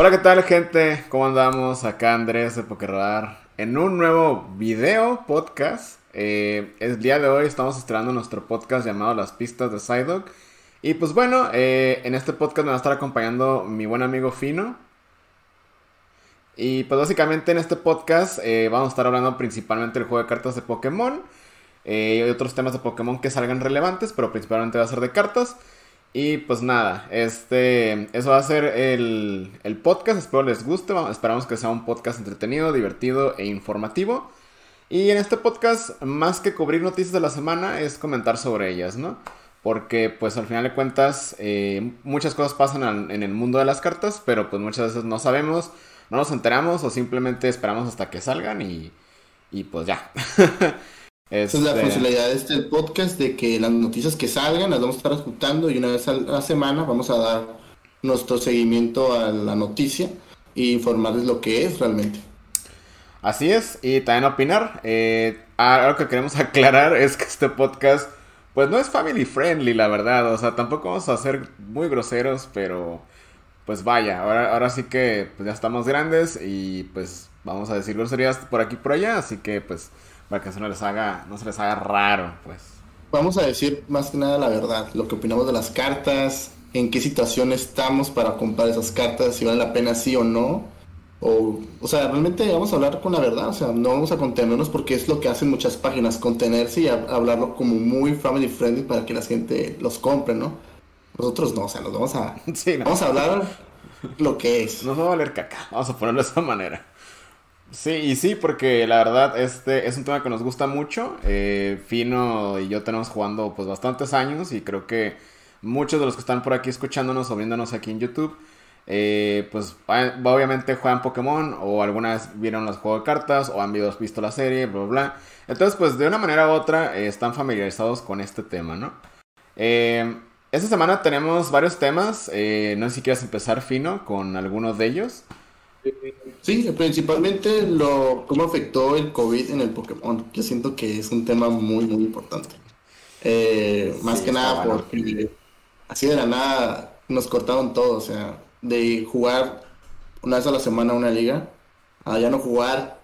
Hola, ¿qué tal, gente? ¿Cómo andamos? Acá Andrés de Pokerradar en un nuevo video podcast. Eh, el día de hoy estamos estrenando nuestro podcast llamado Las Pistas de Psyduck. Y pues bueno, eh, en este podcast me va a estar acompañando mi buen amigo Fino. Y pues básicamente en este podcast eh, vamos a estar hablando principalmente del juego de cartas de Pokémon. y otros temas de Pokémon que salgan relevantes, pero principalmente va a ser de cartas. Y pues nada, este, eso va a ser el, el podcast, espero les guste, esperamos que sea un podcast entretenido, divertido e informativo. Y en este podcast, más que cubrir noticias de la semana, es comentar sobre ellas, ¿no? Porque pues al final de cuentas, eh, muchas cosas pasan en el mundo de las cartas, pero pues muchas veces no sabemos, no nos enteramos o simplemente esperamos hasta que salgan y, y pues ya. Esa es la este, funcionalidad de este podcast, de que las noticias que salgan las vamos a estar escuchando y una vez a la semana vamos a dar nuestro seguimiento a la noticia e informarles lo que es realmente. Así es, y también opinar. Eh, algo que queremos aclarar es que este podcast, pues no es family friendly, la verdad. O sea, tampoco vamos a ser muy groseros, pero pues vaya, ahora, ahora sí que pues ya estamos grandes y pues vamos a decir groserías por aquí y por allá, así que pues para que eso no les haga, no se les haga raro, pues. Vamos a decir más que nada la verdad, lo que opinamos de las cartas, en qué situación estamos para comprar esas cartas, si vale la pena sí o no. O, o sea, realmente vamos a hablar con la verdad, o sea, no vamos a contenernos porque es lo que hacen muchas páginas, contenerse y hablarlo como muy family friendly para que la gente los compre, ¿no? Nosotros no, o sea, nos vamos a, vamos a hablar lo que es. Nos va a valer caca, vamos a ponerlo de esa manera. Sí, y sí, porque la verdad este es un tema que nos gusta mucho. Eh, Fino y yo tenemos jugando pues bastantes años y creo que muchos de los que están por aquí escuchándonos o viéndonos aquí en YouTube, eh, pues obviamente juegan Pokémon o alguna vez vieron los juegos de cartas o han visto la serie, bla, bla. Entonces pues de una manera u otra eh, están familiarizados con este tema, ¿no? esta semana tenemos varios temas, no sé si quieres empezar Fino con algunos de ellos. Sí, principalmente lo cómo afectó el COVID en el Pokémon. Yo siento que es un tema muy, muy importante. Eh, más que nada porque así de la nada nos cortaron todo, o sea, de jugar una vez a la semana una liga, a ya no jugar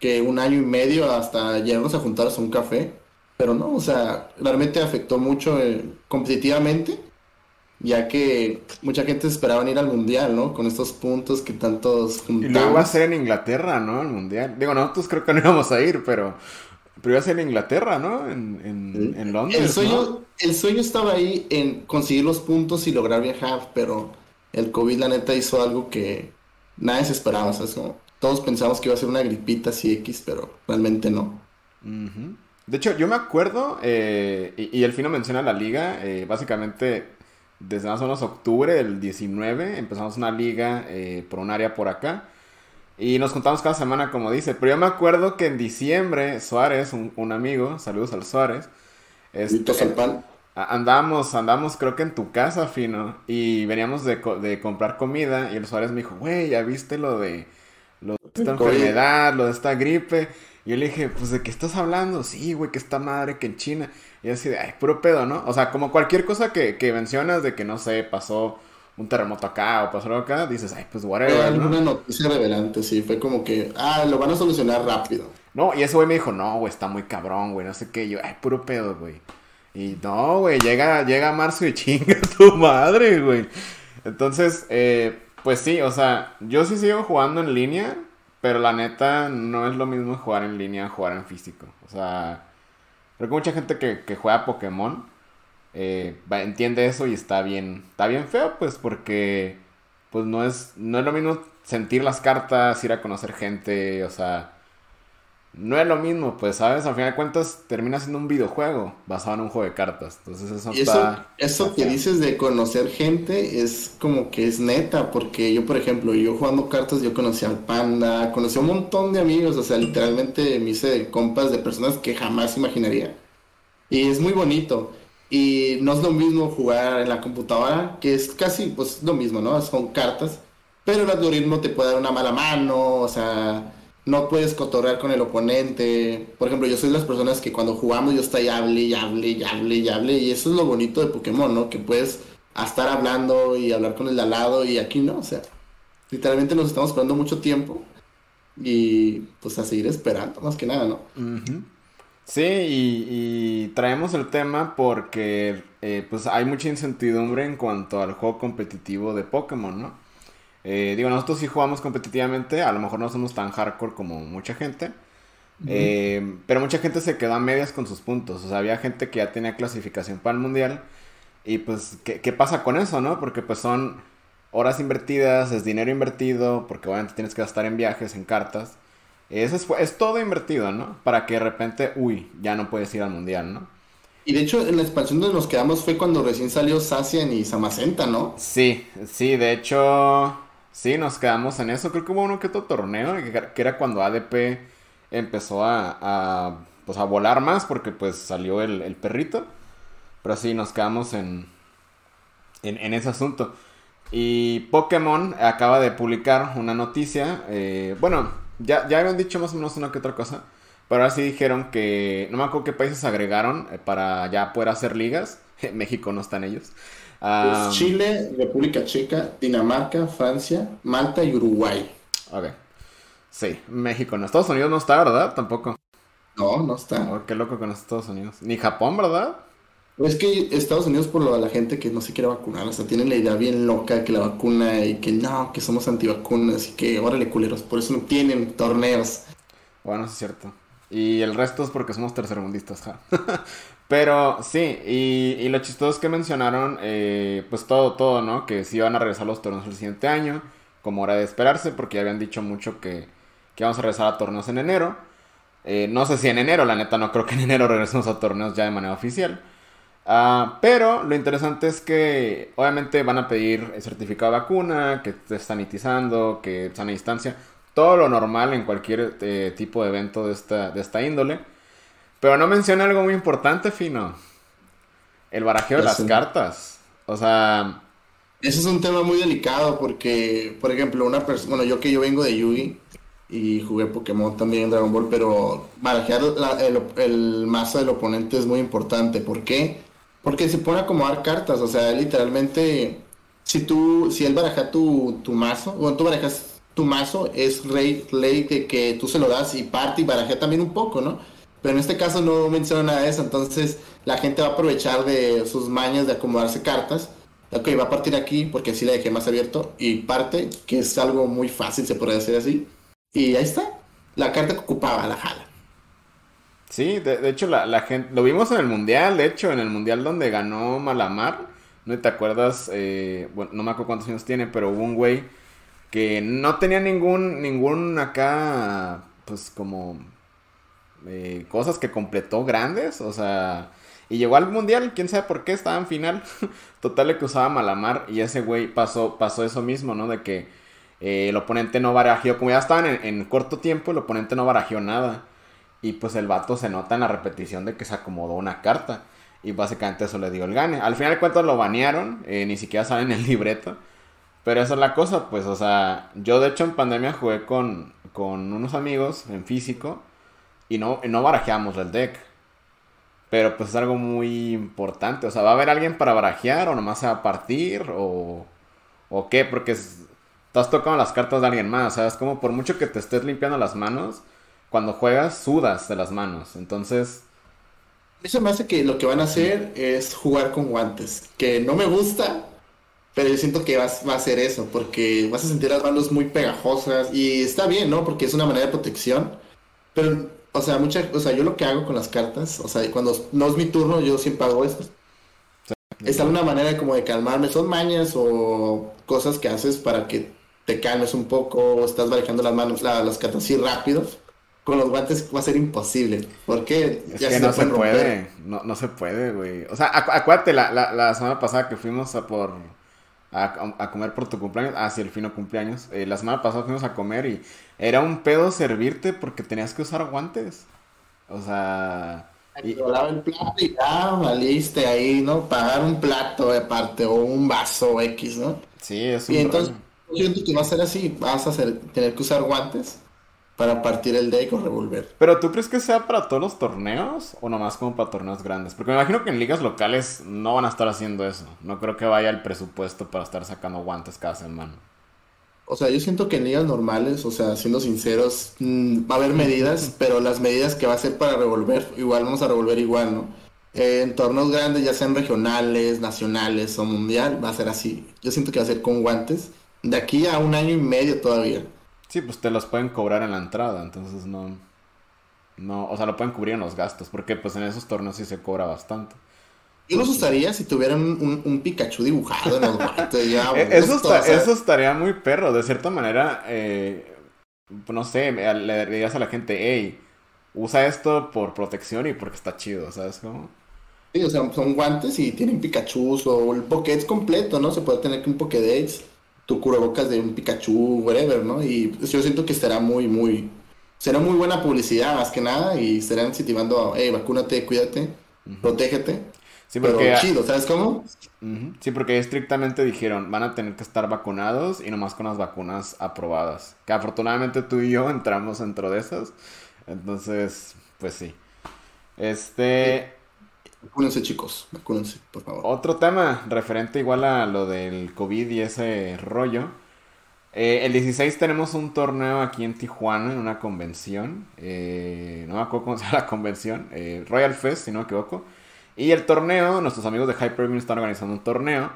que un año y medio hasta llegarnos a juntarnos a un café, pero no, o sea, realmente afectó mucho eh, competitivamente ya que mucha gente esperaba ir al mundial, ¿no? Con estos puntos que tantos juntamos. Y luego iba a ser en Inglaterra, ¿no? El mundial. Digo, nosotros creo que no íbamos a ir, pero, pero iba a ser en Inglaterra, ¿no? En, en, Londres. El sueño, el sueño estaba ahí en conseguir los puntos y lograr viajar, pero el COVID, la neta, hizo algo que nadie se esperaba, o sea, todos pensamos que iba a ser una gripita así X, pero realmente no. De hecho, yo me acuerdo, eh, y, y, el Fino menciona la liga, eh, básicamente desde más o menos octubre del 19 empezamos una liga eh, por un área por acá. Y nos contamos cada semana, como dice. Pero yo me acuerdo que en diciembre, Suárez, un, amigo, saludos al Suárez. Este, al pan. Andamos, andamos creo que en tu casa, Fino. Y veníamos de, de comprar comida. Y el Suárez me dijo, güey, ¿ya viste lo de, lo de esta enfermedad, lo de esta gripe? Y yo le dije, pues, ¿de qué estás hablando? Sí, güey, que esta madre que en China. Y así de, ay, puro pedo, ¿no? O sea, como cualquier cosa que, que mencionas de que, no sé, pasó un terremoto acá o pasó algo acá, dices, ay, pues whatever. ¿no? Una noticia revelante, sí, fue como que, ah, lo van a solucionar rápido. No, y ese güey me dijo, no, güey, está muy cabrón, güey, no sé qué. yo, ay, puro pedo, güey. Y no, güey, llega, llega marzo y chinga tu madre, güey. Entonces, eh, pues sí, o sea, yo sí sigo jugando en línea, pero la neta no es lo mismo jugar en línea jugar en físico. O sea, creo que mucha gente que, que juega Pokémon eh, entiende eso y está bien, está bien feo, pues, porque pues no es, no es lo mismo sentir las cartas, ir a conocer gente, o sea, no es lo mismo, pues, ¿sabes? Al final de cuentas termina siendo un videojuego basado en un juego de cartas. Entonces eso, está, eso, que dices de conocer gente es como que es neta, porque yo, por ejemplo, yo jugando cartas, yo conocí al Panda, conocí a un montón de amigos, o sea, literalmente me hice compas de personas que jamás imaginaría. Y es muy bonito. Y no es lo mismo jugar en la computadora, que es casi pues lo mismo, ¿no? Son cartas, pero el algoritmo te puede dar una mala mano, o sea no puedes cotorrear con el oponente. Por ejemplo, yo soy de las personas que cuando jugamos yo estoy hable y hable y hable y hable. Y eso es lo bonito de Pokémon, ¿no? Que puedes estar hablando y hablar con el de al lado y aquí no, o sea. Literalmente nos estamos esperando mucho tiempo y pues a seguir esperando, más que nada, ¿no? Sí, y, traemos el tema porque eh, pues hay mucha incertidumbre en cuanto al juego competitivo de Pokémon, ¿no? Eh, digo, nosotros sí jugamos competitivamente, a lo mejor no somos tan hardcore como mucha gente, eh, pero mucha gente se quedó a medias con sus puntos, o sea, había gente que ya tenía clasificación para el mundial y pues, ¿qué, qué pasa con eso, no? Porque pues son horas invertidas, es dinero invertido, porque obviamente tienes que gastar en viajes, en cartas. Eso es, es todo invertido, ¿no? Para que de repente, uy, ya no puedes ir al mundial, ¿no? Y de hecho, en la expansión donde nos quedamos fue cuando recién salió Sacian y Samacenta, ¿no? Sí, sí, de hecho, sí, nos quedamos en eso. Creo que hubo uno que otro torneo, que, era cuando ADP empezó a, a, pues, a volar más, porque pues salió el, el perrito. Pero sí, nos quedamos en, en, en ese asunto. Y Pokémon acaba de publicar una noticia. Eh, bueno, ya, ya habían dicho más o menos una que otra cosa. Pero ahora sí dijeron que. No me acuerdo qué países agregaron eh, para ya poder hacer ligas. México no están ellos. Chile, República Checa, Dinamarca, Francia, Malta y Uruguay. Ok. Sí, México no. Estados Unidos no está, ¿verdad? Tampoco. No, no está. Oh, qué loco con Estados Unidos. Ni Japón, ¿verdad? Es que Estados Unidos, por lo de la gente que no se quiere vacunar, o sea, tienen la idea bien loca que la vacuna y que no, que somos antivacunas y que órale culeros, por eso no tienen torneos. Bueno, es cierto. Y el resto es porque somos tercermundistas, ja. Pero sí, y, lo chistoso es que mencionaron, eh, pues todo, todo, ¿no? Que sí iban a regresar los torneos el siguiente año, como era de esperarse, porque ya habían dicho mucho que, que íbamos a regresar a torneos en enero. Eh, no sé si en enero, la neta, no creo que en enero regresemos a torneos ya de manera oficial. Ah, pero lo interesante es que obviamente van a pedir el certificado de vacuna, que estés sanitizando, que sana distancia, todo lo normal en cualquier eh, tipo de evento de esta, de esta índole. Pero no menciona algo muy importante, Fino. El barajeo de las cartas. O sea... Ese es un tema muy delicado porque, por ejemplo, una persona, bueno, yo que yo vengo de Yugi y jugué Pokémon también en Dragon Ball, pero barajear el, el, mazo del oponente es muy importante. ¿Por qué? Porque se pone a acomodar cartas, o sea, literalmente, si tú, si él baraja tu, mazo, bueno, tú barajas tu mazo, es rey, ley de que tú se lo das y parte y barajea también un poco, ¿no? Pero en este caso no menciona nada de eso, entonces la gente va a aprovechar de sus mañas de acomodarse cartas. Ok, va a partir aquí porque así le dejé más abierto y parte, que es algo muy fácil, se podría decir así. Y ahí está, la carta que ocupaba la jala. Sí, de, hecho la, gente, lo vimos en el mundial, de hecho, en el mundial donde ganó Malamar, no te acuerdas, eh, bueno, no me acuerdo cuántos años tiene, pero hubo un güey que no tenía ningún, ningún acá, pues como eh, cosas que completó grandes, o sea, y llegó al mundial, quién sabe por qué, estaba en final, total le que usaba Malamar y ese güey pasó, pasó eso mismo, ¿no? De que eh, el oponente no barajeó, como ya estaban en, en corto tiempo, el oponente no barajeó nada. Y pues el vato se nota en la repetición de que se acomodó una carta. Y básicamente eso le dio el gane. Al final de cuentas lo banearon, eh, ni siquiera saben el libreto. Pero esa es la cosa, pues, o sea, yo de hecho en pandemia jugué con, con unos amigos en físico y no, no barajeamos el deck. Pero pues es algo muy importante. O sea, ¿va a haber alguien para barajear o nomás se va a partir o, o qué? Porque estás tocando las cartas de alguien más. O sea, es como por mucho que te estés limpiando las manos, cuando juegas sudas de las manos. Entonces... Eso me hace que lo que van a hacer es jugar con guantes. Que no me gusta, pero yo siento que va a ser eso, porque vas a sentir las manos muy pegajosas y está bien, ¿no? Porque es una manera de protección. Pero, o sea, mucha, o sea, yo lo que hago con las cartas, o sea, cuando no es mi turno, yo siempre hago esto. Es alguna manera como de calmarme, son mañas o cosas que haces para que te calmes un poco, o estás barajando las manos, las cartas así rápido con los guantes va a ser imposible. Porque es que no se puede. No, no, se puede, güey. O sea, acuérdate, la, la, la, semana pasada que fuimos a por. A, comer por tu cumpleaños. Ah, sí, el fino cumpleaños. Eh, la semana pasada fuimos a comer y era un pedo servirte porque tenías que usar guantes. O sea. Y... el plato y ya valiste ahí, ¿no? Pagar un plato de parte o un vaso X, ¿no? Sí, es un Y entonces, yo siento que va a ser así. Vas a hacer, tener que usar guantes para partir el deck o revolver. Pero ¿tú crees que sea para todos los torneos o nomás como para torneos grandes? Porque me imagino que en ligas locales no van a estar haciendo eso. No creo que vaya el presupuesto para estar sacando guantes cada semana. O sea, yo siento que en ligas normales, o sea, siendo sinceros, mm, va a haber medidas, pero las medidas que va a ser para revolver, igual vamos a revolver igual, ¿no? Eh, en torneos grandes, ya sean regionales, nacionales o mundial, va a ser así. Yo siento que va a ser con guantes. De aquí a un año y medio todavía. Sí, pues te los pueden cobrar en la entrada, entonces no. No, o sea, lo pueden cubrir en los gastos, porque pues en esos torneos sí se cobra bastante. Yo los usaría si tuvieran un, Pikachu dibujado en los guantes. Eh, eso, eso estaría muy perro. De cierta manera, eh, no sé, le dirías a la gente, hey, usa esto por protección y porque está chido, ¿sabes cómo? Sí, o sea, son guantes y tienen Pikachu o el Pokédex completo, ¿no? Se puede tener que un Pokédex, tu cubrebocas de un Pikachu, whatever, ¿no? Y yo siento que estará muy, muy... Será muy buena publicidad, más que nada, y estarán incentivando, hey, vacúnate, cuídate, protégete. Sí, porque... chido, ¿sabes cómo? Sí, porque estrictamente dijeron, van a tener que estar vacunados y nomás con las vacunas aprobadas. Que afortunadamente tú y yo entramos dentro de esas. Entonces, pues sí. Este... Vacúnense, chicos, vacúnense, por favor. Otro tema referente igual a lo del COVID y ese rollo. Eh, el 16 tenemos un torneo aquí en Tijuana, en una convención. Eh, no me acuerdo cómo se llama la convención. Eh, Royal Fest, si no me equivoco. Y el torneo, nuestros amigos de Hyperbeam están organizando un torneo.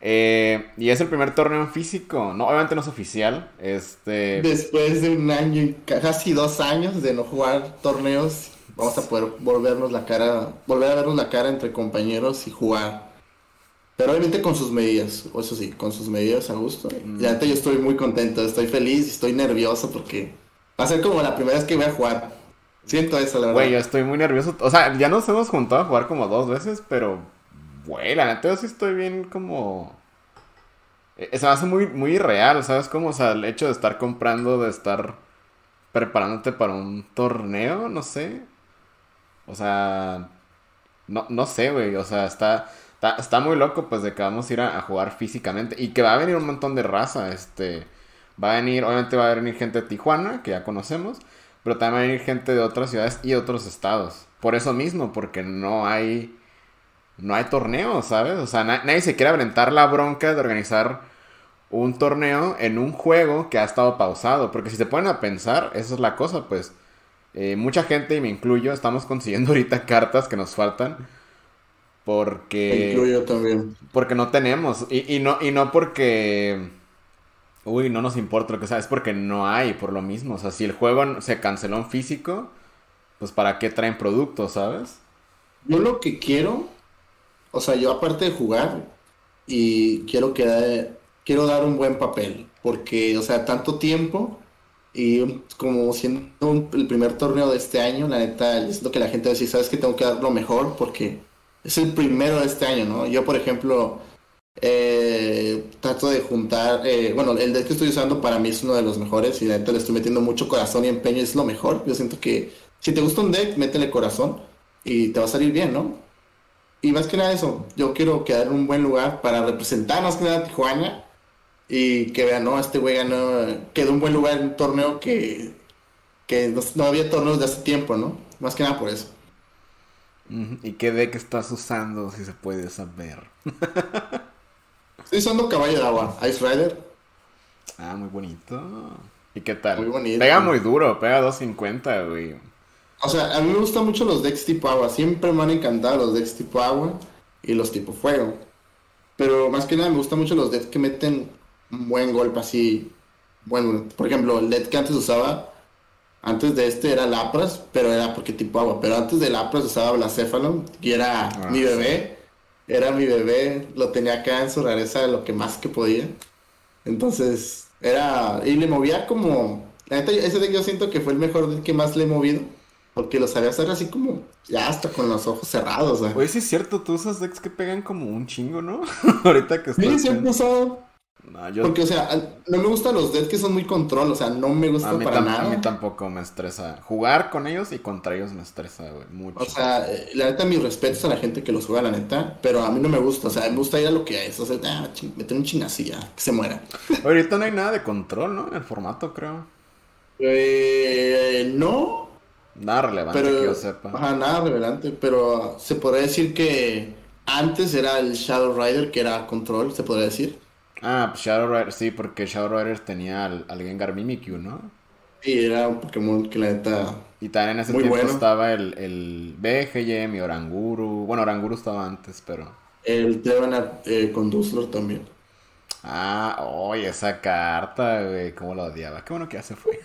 y es el primer torneo físico. No, obviamente no es oficial. Este... Después de un año y casi dos años de no jugar torneos vamos a poder volvernos la cara, volver a vernos la cara entre compañeros y jugar. Pero obviamente con sus medidas, o eso sí, con sus medidas a gusto. Mm. Ya yo estoy muy contento, estoy feliz, estoy nervioso porque va a ser como la primera vez que voy a jugar. Siento eso, la verdad. Güey, yo estoy muy nervioso. O sea, ya nos hemos juntado a jugar como dos veces, pero, güey, la neta yo sí estoy bien como... E, se me hace muy, muy irreal, ¿sabes? Como, o sea, el hecho de estar comprando, de estar preparándote para un torneo, no sé. O sea, no, no sé, güey. O sea, está, está, muy loco, pues, de que vamos a ir a, jugar físicamente. Y que va a venir un montón de raza. Este, va a venir, obviamente va a venir gente de Tijuana, que ya conocemos. Pero también va a venir gente de otras ciudades y otros estados. Por eso mismo, porque no hay. No hay torneo, ¿sabes? O sea, nadie se quiere aventar la bronca de organizar un torneo en un juego que ha estado pausado. Porque si se ponen a pensar, esa es la cosa, pues. Eh, mucha gente, y me incluyo, estamos consiguiendo ahorita cartas que nos faltan. Porque. incluyo también. Porque no tenemos. Y, no, y no porque. Uy, no nos importa lo que sea. Es porque no hay, por lo mismo. O sea, si el juego se canceló en físico, pues para qué traen productos, ¿sabes? Yo lo que quiero. O sea, yo aparte de jugar. Y quiero que. Quiero dar un buen papel. Porque, o sea, tanto tiempo y como siendo el primer torneo de este año, la neta, es lo que la gente dice, sabes que tengo que dar lo mejor porque es el primero de este año, ¿no? Yo, por ejemplo, eh, trato de juntar, eh, bueno, el deck que estoy usando para mí es uno de los mejores y la neta le estoy metiendo mucho corazón y empeño, es lo mejor. Yo siento que si te gusta un deck, métele corazón y te va a salir bien, ¿no? Y más que nada eso, yo quiero quedar en un buen lugar para representar más que nada a Tijuana y que vean, no, este güey ganó, quedó un buen lugar en un torneo que, que no, había torneos de hace tiempo, ¿no? Más que nada por eso. ¿Y qué deck estás usando, si se puede saber? Estoy usando caballo de agua, Ice Rider. Ah, muy bonito. ¿Y qué tal? Muy bonito. Pega muy duro, pega 250, güey. O sea, a mí me gustan mucho los decks tipo agua. Siempre me han encantado los decks tipo agua y los tipo fuego. Pero más que nada me gustan mucho los decks que meten un buen golpe así. Bueno, por ejemplo, el LED que antes usaba, antes de este era Lapras, pero era porque tipo agua. Pero antes de Lapras usaba Blacephalon, y era ah, mi bebé. Era mi bebé, lo tenía acá en su rareza lo que más que podía. Entonces, era. Y le movía como. La neta, ese deck yo siento que fue el mejor del que más le he movido. Porque lo sabía hacer así como. Ya hasta con los ojos cerrados. Oye, sí es cierto, tú usas decks que pegan como un chingo, ¿no? Ahorita que estás. Sí, siempre usado porque, o sea, no me gustan los decks que son muy control, o sea, no me gusta para nada. A mí tampoco me estresa. Jugar con ellos y contra ellos me estresa, güey, mucho. O sea, eh, la neta, mis respetos a la gente que los juega, la neta, pero a mí no me gusta, o sea, me gusta ir a lo que es, o sea, ah, meter un chingacilla, que se muera. Ahorita no hay nada de control, ¿no? En el formato, creo. Eh, no. Nada relevante que yo sepa. Ajá, nada relevante, pero se podría decir que antes era el Shadow Rider, que era control, se podría decir. Ah, pues Shadow Rider, sí, porque Shadow Rider tenía al, al Gengar Mimikyu, ¿no? Sí, era un Pokémon que la neta. Y también en ese tiempo bueno. estaba el, el BGM y Oranguru. Bueno, Oranguru estaba antes, pero. El Trevenant eh, con Dusclor también. Ah, oye, esa carta, güey, cómo la odiaba. Qué bueno que ya se fue.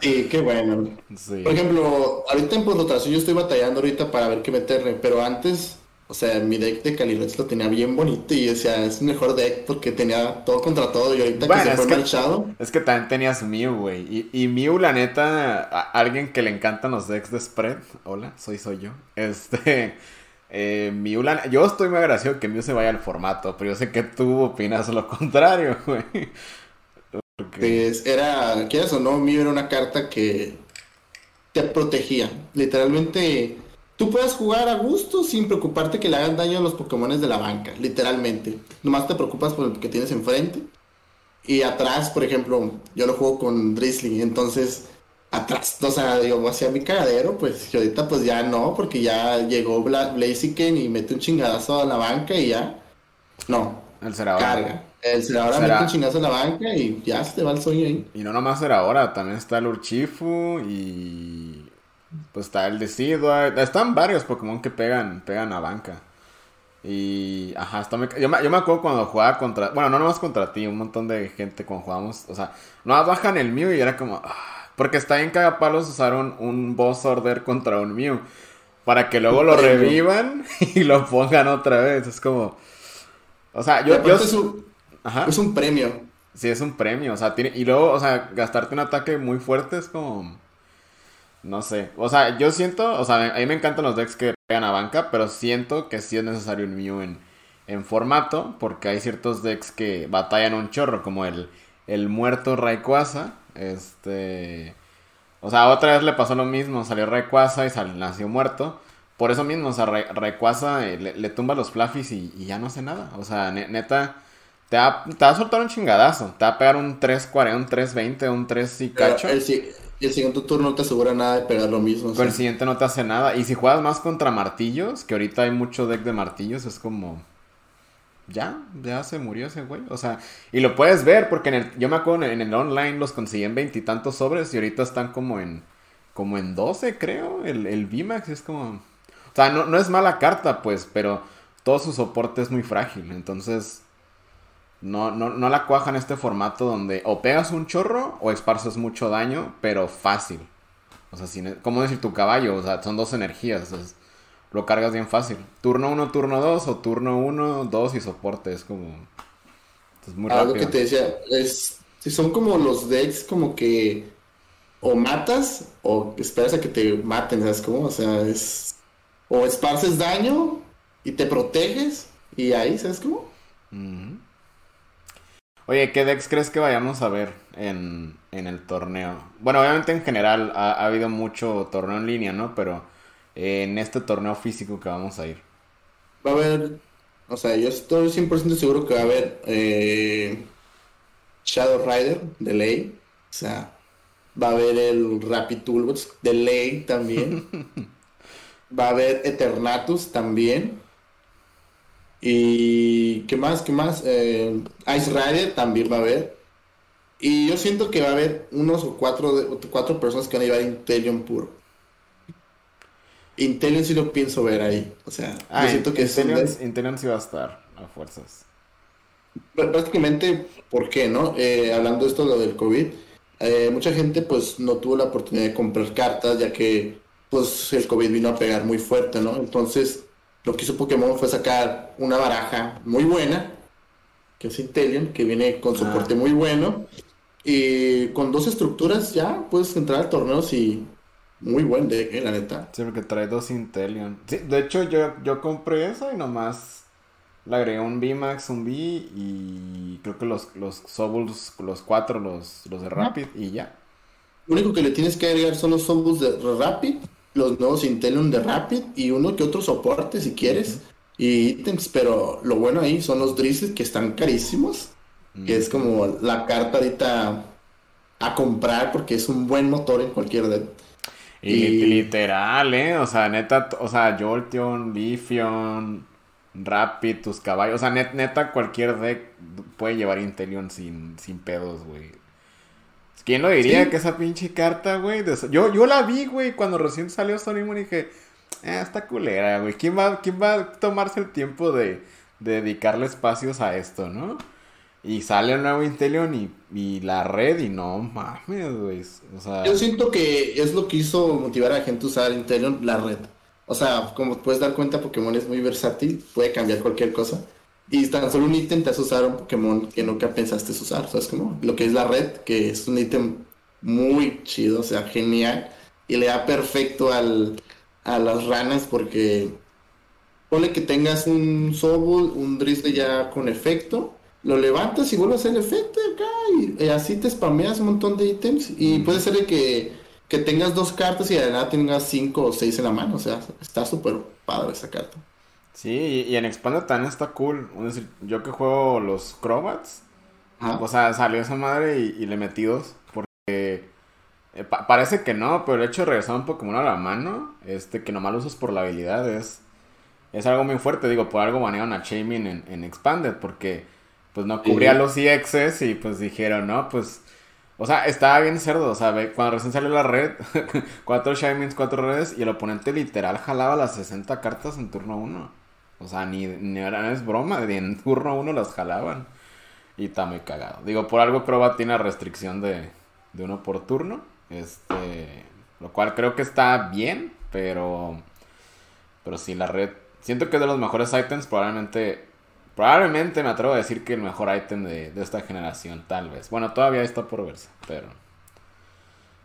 Sí, qué bueno. Sí. Por ejemplo, ahorita en rotación yo estoy batallando ahorita para ver qué meterle, pero antes, o sea, mi deck de Calyrex lo tenía bien bonito y decía, es mejor deck porque tenía todo contra todo y ahorita Bueno, que se fue que- marchado, Es que también tenías Mew, güey. Y, y Mew, la neta, a- alguien que le encantan los decks de spread. Hola, soy soy yo. Este. Eh, Mew, la- yo estoy muy agradecido que Mew se vaya al formato, pero yo sé que tú opinas lo contrario, güey. Porque- pues era, quieras o no, mío era una carta que te protegía. Literalmente, tú puedes jugar a gusto sin preocuparte que le hagan daño a los Pokémones de la banca, literalmente. Nomás te preocupas por el que tienes enfrente. Y atrás, por ejemplo, yo lo juego con Drizzly, entonces atrás, o sea, digo, hacia mi cagadero, pues y ahorita pues ya no, porque ya llegó Bla Blaziken y mete un chingadazo a la banca y ya. No, Él será ahora. carga. El Será- mete un chingazo a la banca y ya se te va el sueño ahí. Y no nomás era ahora, también está el Urchifu y. Pues está el Decidueye. Están varios Pokémon que pegan, pegan a banca. Y. Ajá, está muy- yo, me, yo me acuerdo cuando jugaba contra. Bueno, no nomás contra ti, un montón de gente cuando jugábamos. O sea, no bajan el Mew y era como. ah, porque está bien cagapalos usaron un boss order contra un Mew. Para que luego lo revivan y lo pongan otra vez. Es como. O sea, yo. yo es, un, ajá. es un premio. Sí, es un premio, o sea, tiene... Y luego, o sea, gastarte un ataque muy fuerte es como... No sé, o sea, yo siento, o sea, a mí me encantan los decks que pegan a banca, pero siento que sí es necesario un Mew en, en formato, porque hay ciertos decks que batallan un chorro, como el, el muerto Rayquaza, este... O sea, otra vez le pasó lo mismo, salió Rayquaza y sal- nació muerto. Por eso mismo, o sea, Rayquaza eh, le, le tumba los Fluffies y, y ya no hace nada. O sea, ne- neta, te va, te va a soltar un chingadazo. Te va a pegar un 3.40, un 3.20, un 3 y cacho. el, si- el siguiente turno no te asegura nada de pegar lo mismo. Pero el siguiente no te hace nada. Y si juegas más contra martillos, que ahorita hay mucho deck de martillos, es como. Ya, ya se murió ese güey. O sea, y lo puedes ver porque en el, yo me acuerdo en el online los conseguí en veintitantos sobres y ahorita están como en. Como en 12, creo. El, el VMAX es como. O sea, no, no es mala carta, pues, pero todo su soporte es muy frágil. Entonces. No, no, no la cuaja en este formato donde o pegas un chorro o esparces mucho daño, pero fácil. O sea, sin, ¿cómo decir tu caballo? O sea, son dos energías. entonces, lo cargas bien fácil. Turno 1, turno 2 o turno 1, 2 y soporte. Es como... Es muy Algo rápido. que te decía, es, si son como los decks como que o matas o esperas a que te maten, ¿sabes cómo? O sea, es o esparces daño y te proteges y ahí, ¿sabes cómo? Oye, ¿qué decks crees que vayamos a ver en, en el torneo? Bueno, obviamente en general ha, ha habido mucho torneo en línea, ¿no? Pero eh, en este torneo físico que vamos a ir. Va a haber, o sea, yo estoy 100% seguro que va a haber eh, Shadow Rider de ley, o sea, va a haber el Rapid Toolbox de ley también, va a haber Eternatus también, y ¿qué más? ¿Qué más? Eh, Ice Rider también va a haber, y yo siento que va a haber unos o cuatro, cuatro personas que van a llevar Inteleon puro. Inteleon sí lo pienso ver ahí, o sea, Ah, yo siento que es deck- Inteleon sí va a estar a fuerzas. Pr- Prácticamente, ¿por qué, no? Eh, hablando de esto, lo del COVID, eh, mucha gente pues no tuvo la oportunidad de comprar cartas ya que pues el COVID vino a pegar muy fuerte, ¿no? Entonces, lo que hizo Pokémon fue sacar una baraja muy buena, que es Inteleon, que viene con soporte Ah. muy bueno, y con dos estructuras ya puedes entrar al torneo y muy buen deck, eh, la neta. Sí, porque trae dos Inteleon. Sí, de hecho, yo, yo compré eso y nomás le agregué un VMAX, un V y creo que los, los Sobuls, los cuatro, los, los de Rapid y ya. Lo único que le tienes que agregar son los Sombus de Rapid, los nuevos Inteleon de Rapid y uno que otro soporte si quieres. Y ítems, pero lo bueno ahí son los Drizzles que están carísimos, que es como la carta ahorita a comprar porque es un buen motor en cualquier deck. Y, Y- literal, ¿eh? O sea, neta, o sea, Jolteon, Leafeon, Rapid, tus caballos. O sea, neta, cualquier deck puede llevar Intelion sin, sin pedos, güey. ¿Quién lo diría que esa pinche carta, güey? Yo, yo la vi, güey, cuando recién salió Sony y dije, eh, está culera, güey. ¿Quién va, ¿Quién va a tomarse el tiempo de, dedicarle espacios a esto, no? Y sale un nuevo Intelion y, y, la red y no mames, güey. O sea... Yo siento que es lo que hizo motivar a la gente a usar Intelion, la red. O sea, como puedes dar cuenta, Pokémon es muy versátil, puede cambiar cualquier cosa. Y tan solo un ítem te hace usar un Pokémon que nunca pensaste usar. ¿Sabes cómo? Lo que es la red, que es un ítem muy chido, o sea, genial. Y le da perfecto al, a las ranas porque pone que tengas un Sobol, un Drizzle ya con efecto, lo levantas y vuelve a hacer el efecto acá y, así te spameas un montón de ítems y puede ser que, que tengas dos cartas y además tengas cinco o seis en la mano, o sea, está súper padre esa carta. Sí, y, en Expanded también está cool. Es decir, yo que juego los Crobats, o sea, salió esa madre y, le metí dos porque eh, parece que no, pero el hecho de regresar un Pokémon a la mano, este, que nomás lo usas por la habilidad, es, es algo muy fuerte. Digo, por algo banearon a Chamin en, en Expanded, porque pues no cubría los EXs y pues dijeron, no, pues... O sea, estaba bien cerdo, o sea, cuando recién salió la red, cuatro Shamins, cuatro redes, y el oponente literal jalaba las 60 cartas en turno 1. O sea, ni, ni era, es broma, ni en turno 1 las jalaban. Y está muy cagado. Digo, por algo Crobat tiene restricción de, de uno por turno. Este, lo cual creo que está bien, pero pero sí la red siento que es de los mejores items, probablemente probablemente me atrevo a decir que el mejor item de, esta generación, tal vez. Bueno, todavía está por verse, pero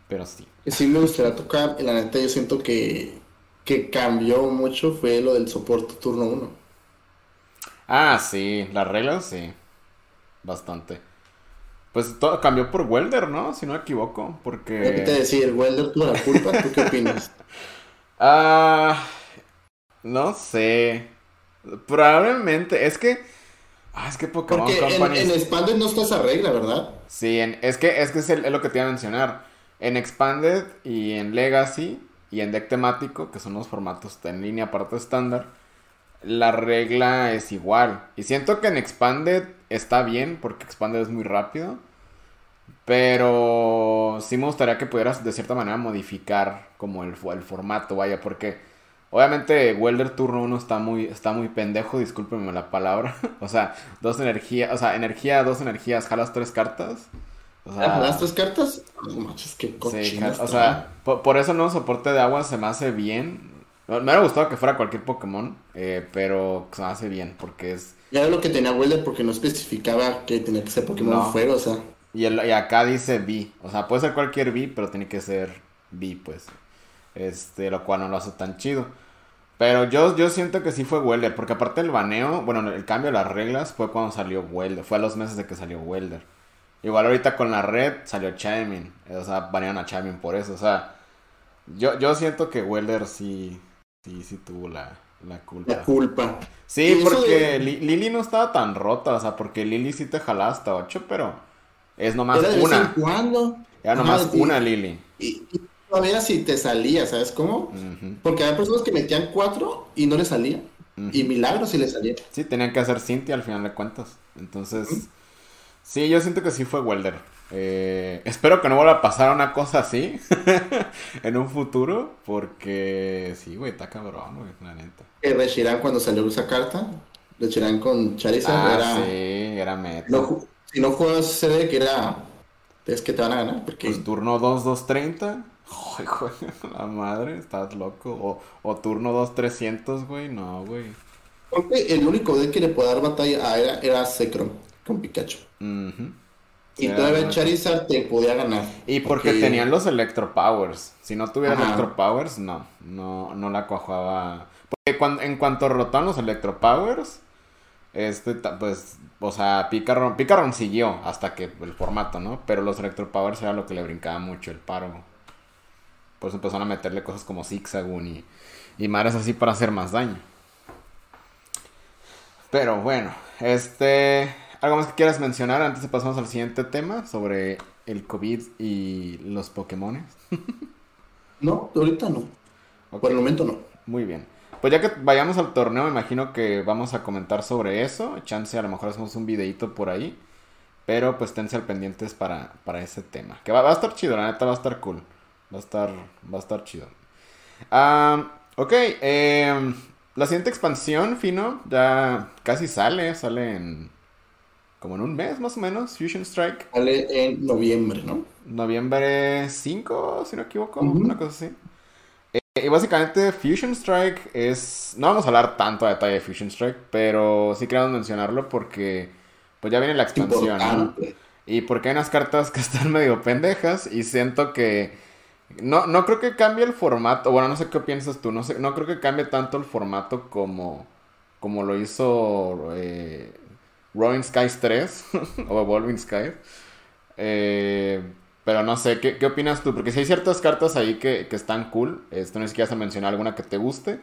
pero sí. Sí me gustaría tocar, la neta yo siento que que cambió mucho fue lo del soporte turno 1. Ah, sí, las reglas sí. Bastante. Pues todo cambió por Welder, ¿no? Si no me equivoco, porque... ¿Qué te decía? ¿El Welder tuvo la culpa? ¿Tú qué opinas? ah... No sé. Probablemente. Es que... Ah, es que Pokémon Porque en, en, Expanded no está esa regla, ¿verdad? Sí, es que, es, que es, lo que te iba a mencionar. En Expanded y en Legacy y en deck temático, que son los formatos en línea aparte estándar, la regla es igual. Y siento que en Expanded está bien, porque Expanded es muy rápido. Pero sí me gustaría que pudieras de cierta manera modificar como el, el formato, vaya, porque obviamente Welder turno 1 está muy, está muy pendejo, discúlpenme la palabra. o sea, dos energías, o sea, energía, dos energías, jalas tres cartas. O sea, ¿Jalas tres cartas? No manches, qué sí, O sea, por, eso no soporte de agua se me hace bien. Me hubiera gustado que fuera cualquier Pokémon, eh, pero se me hace bien porque es ya era lo que tenía Welder porque no especificaba que tenía que ser Pokémon fuego, o sea. Y, el, y acá dice B. O sea, puede ser cualquier B, pero tiene que ser B, pues. Este, lo cual no lo hace tan chido. Pero yo, yo siento que sí fue Welder, porque aparte el baneo, bueno, el cambio de las reglas fue cuando salió Welder, fue a los meses de que salió Welder. Igual ahorita con la red salió Chaimin, o sea, banearon a Chaimin por eso, o sea, yo, yo siento que Welder sí, sí, sí tuvo la, la culpa. La culpa. Sí, porque Lili no estaba tan rota, o sea, porque Lili sí te jalaba hasta 8, pero es nomás Era de una. Vez en cuando. Era nomás una Lili. Y, todavía si te salía, ¿sabes cómo? Porque hay personas que metían 4 y no le salía. Y milagros si le salía. Sí, tenían que hacer Cintia al final de cuentas. Entonces, sí, yo siento que sí fue Welder. Eh, espero que no vuelva a pasar una cosa así en un futuro, porque sí, güey, está cabrón, güey, la neta. Que Reshiram cuando salió esa carta, Reshiram con Charizard ah, era... sí, era meta. si no juegas CD, que era... Es que te van a ganar, porque... Pues turno 2, 2, 30. Ay, güey, la madre, estás loco. O, o turno 2, 300, güey, no, güey. Porque el único deck que le puede dar batalla a era, era Zekrom, con Pikachu. Y todavía Charizard te podía ganar. Y porque, tenían los Electro Powers. Si no tuviera Electro Powers, no, no, no la cuajaba. Porque cuando, en cuanto rotaron los Electro Powers, este, pues, o sea, Picaron, Picaron siguió hasta que el formato, ¿no? Pero los Electro Powers era lo que le brincaba mucho el paro. Por eso empezaron a meterle cosas como Zigzagoon y, y mares así para hacer más daño. Pero bueno, este. ¿Algo más que quieras mencionar antes de pasamos al siguiente tema sobre el COVID y los Pokémon? no, ahorita no. Por el momento no. Muy bien. pues ya que vayamos al torneo, me imagino que vamos a comentar sobre eso. Chance, a lo mejor hacemos un videito por ahí. Pero pues tense al pendientes para, para ese tema. Que va, a estar chido, la neta va a estar cool. Va a estar, va a estar chido. Ok, eh, la siguiente expansión, Fino, ya casi sale. Sale en como en un mes más o menos, Fusion Strike. Sale en noviembre, ¿no? Noviembre 5, si no me equivoco, una cosa así. Eh, y básicamente Fusion Strike es... No vamos a hablar tanto a detalle de Fusion Strike, pero sí queremos mencionarlo porque pues ya viene la expansión, ¿no? Y porque hay unas cartas que están medio pendejas y siento que... No, no creo que cambie el formato, bueno, no sé qué piensas tú, no, sé, no creo que cambie tanto el formato como, como lo hizo eh, Rolling Skies 3 o Evolving Skies. Eh, pero no sé, ¿qué, ¿qué, opinas tú? Porque si hay ciertas cartas ahí que, que están cool. Esto no es que vas a mencionar alguna que te guste.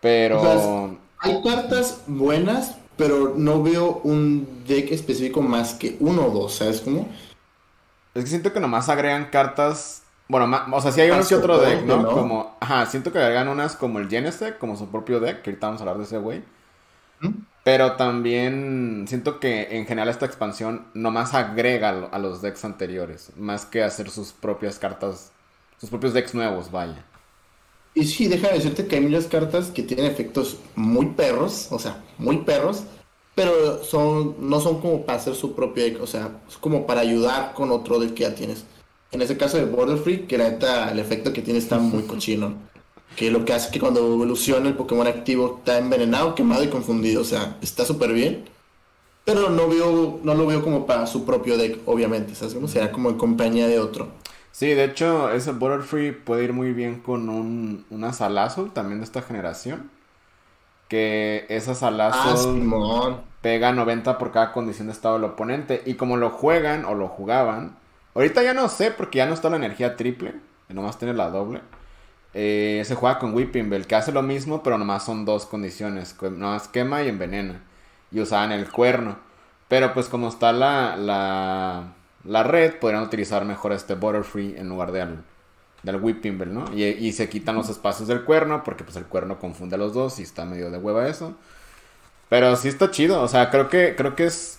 Pero. hay cartas buenas, pero no veo un deck específico más que uno o dos, ¿sabes cómo? Es que siento que nomás agregan cartas. Bueno, o sea, si hay uno que otro deck, ¿no? Como. Ajá, siento que agregan unas como el Genesec, como su propio deck, que ahorita vamos a hablar de ese güey. Pero también siento que en general esta expansión nomás agrega a los decks anteriores, más que hacer sus propias cartas, sus propios decks nuevos, vaya. Y sí, deja de decirte que hay muchas cartas que tienen efectos muy perros, o sea, muy perros, pero son no son como para hacer su propio o sea, es como para ayudar con otro deck que ya tienes. En ese caso de Border Free, que la neta, el efecto que tiene está muy cochino que lo que hace que cuando evoluciona el Pokémon activo está envenenado, quemado y confundido. O sea, está súper bien. Pero no veo, no lo veo como para su propio deck, obviamente. ¿Sabes? O sea, como en compañía de otro. Sí, de hecho, ese Butterfree puede ir muy bien con un, una Salazo también de esta generación. Que esa Salazo ah, pega 90 por cada condición de estado del oponente. Y como lo juegan o lo jugaban, ahorita ya no sé porque ya no está la energía triple, nomás tiene la doble. Eh, se juega con Whipping Bell, que hace lo mismo, pero nomás son dos condiciones. Nomás quema y envenena. Y usaban el cuerno. Pero pues como está la, la, la red, podrían utilizar mejor este Butterfree en lugar del, del Whipping Bell, ¿no? Y, se quitan los espacios del cuerno, porque pues el cuerno confunde a los dos y está medio de hueva eso. Pero sí está chido, o sea, creo que, creo que es...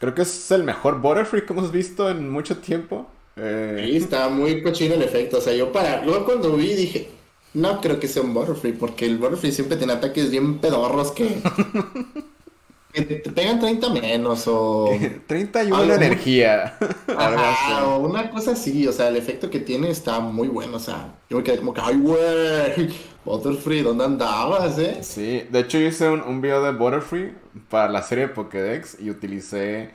Creo que es el mejor Butterfree que hemos visto en mucho tiempo. Eh... Sí, está muy cochino el efecto. O sea, yo para. Luego cuando vi dije. No creo que sea un Butterfree, porque el Butterfree siempre tiene ataques bien pedorros que. que te, pegan 30 menos o. 31 energía. o una cosa así. O sea, el efecto que tiene está muy bueno. O sea, yo me quedé como que, ay, güey. Butterfree, ¿dónde andabas, eh? Sí, de hecho, yo hice un, un video de Butterfree para la serie de Pokédex y utilicé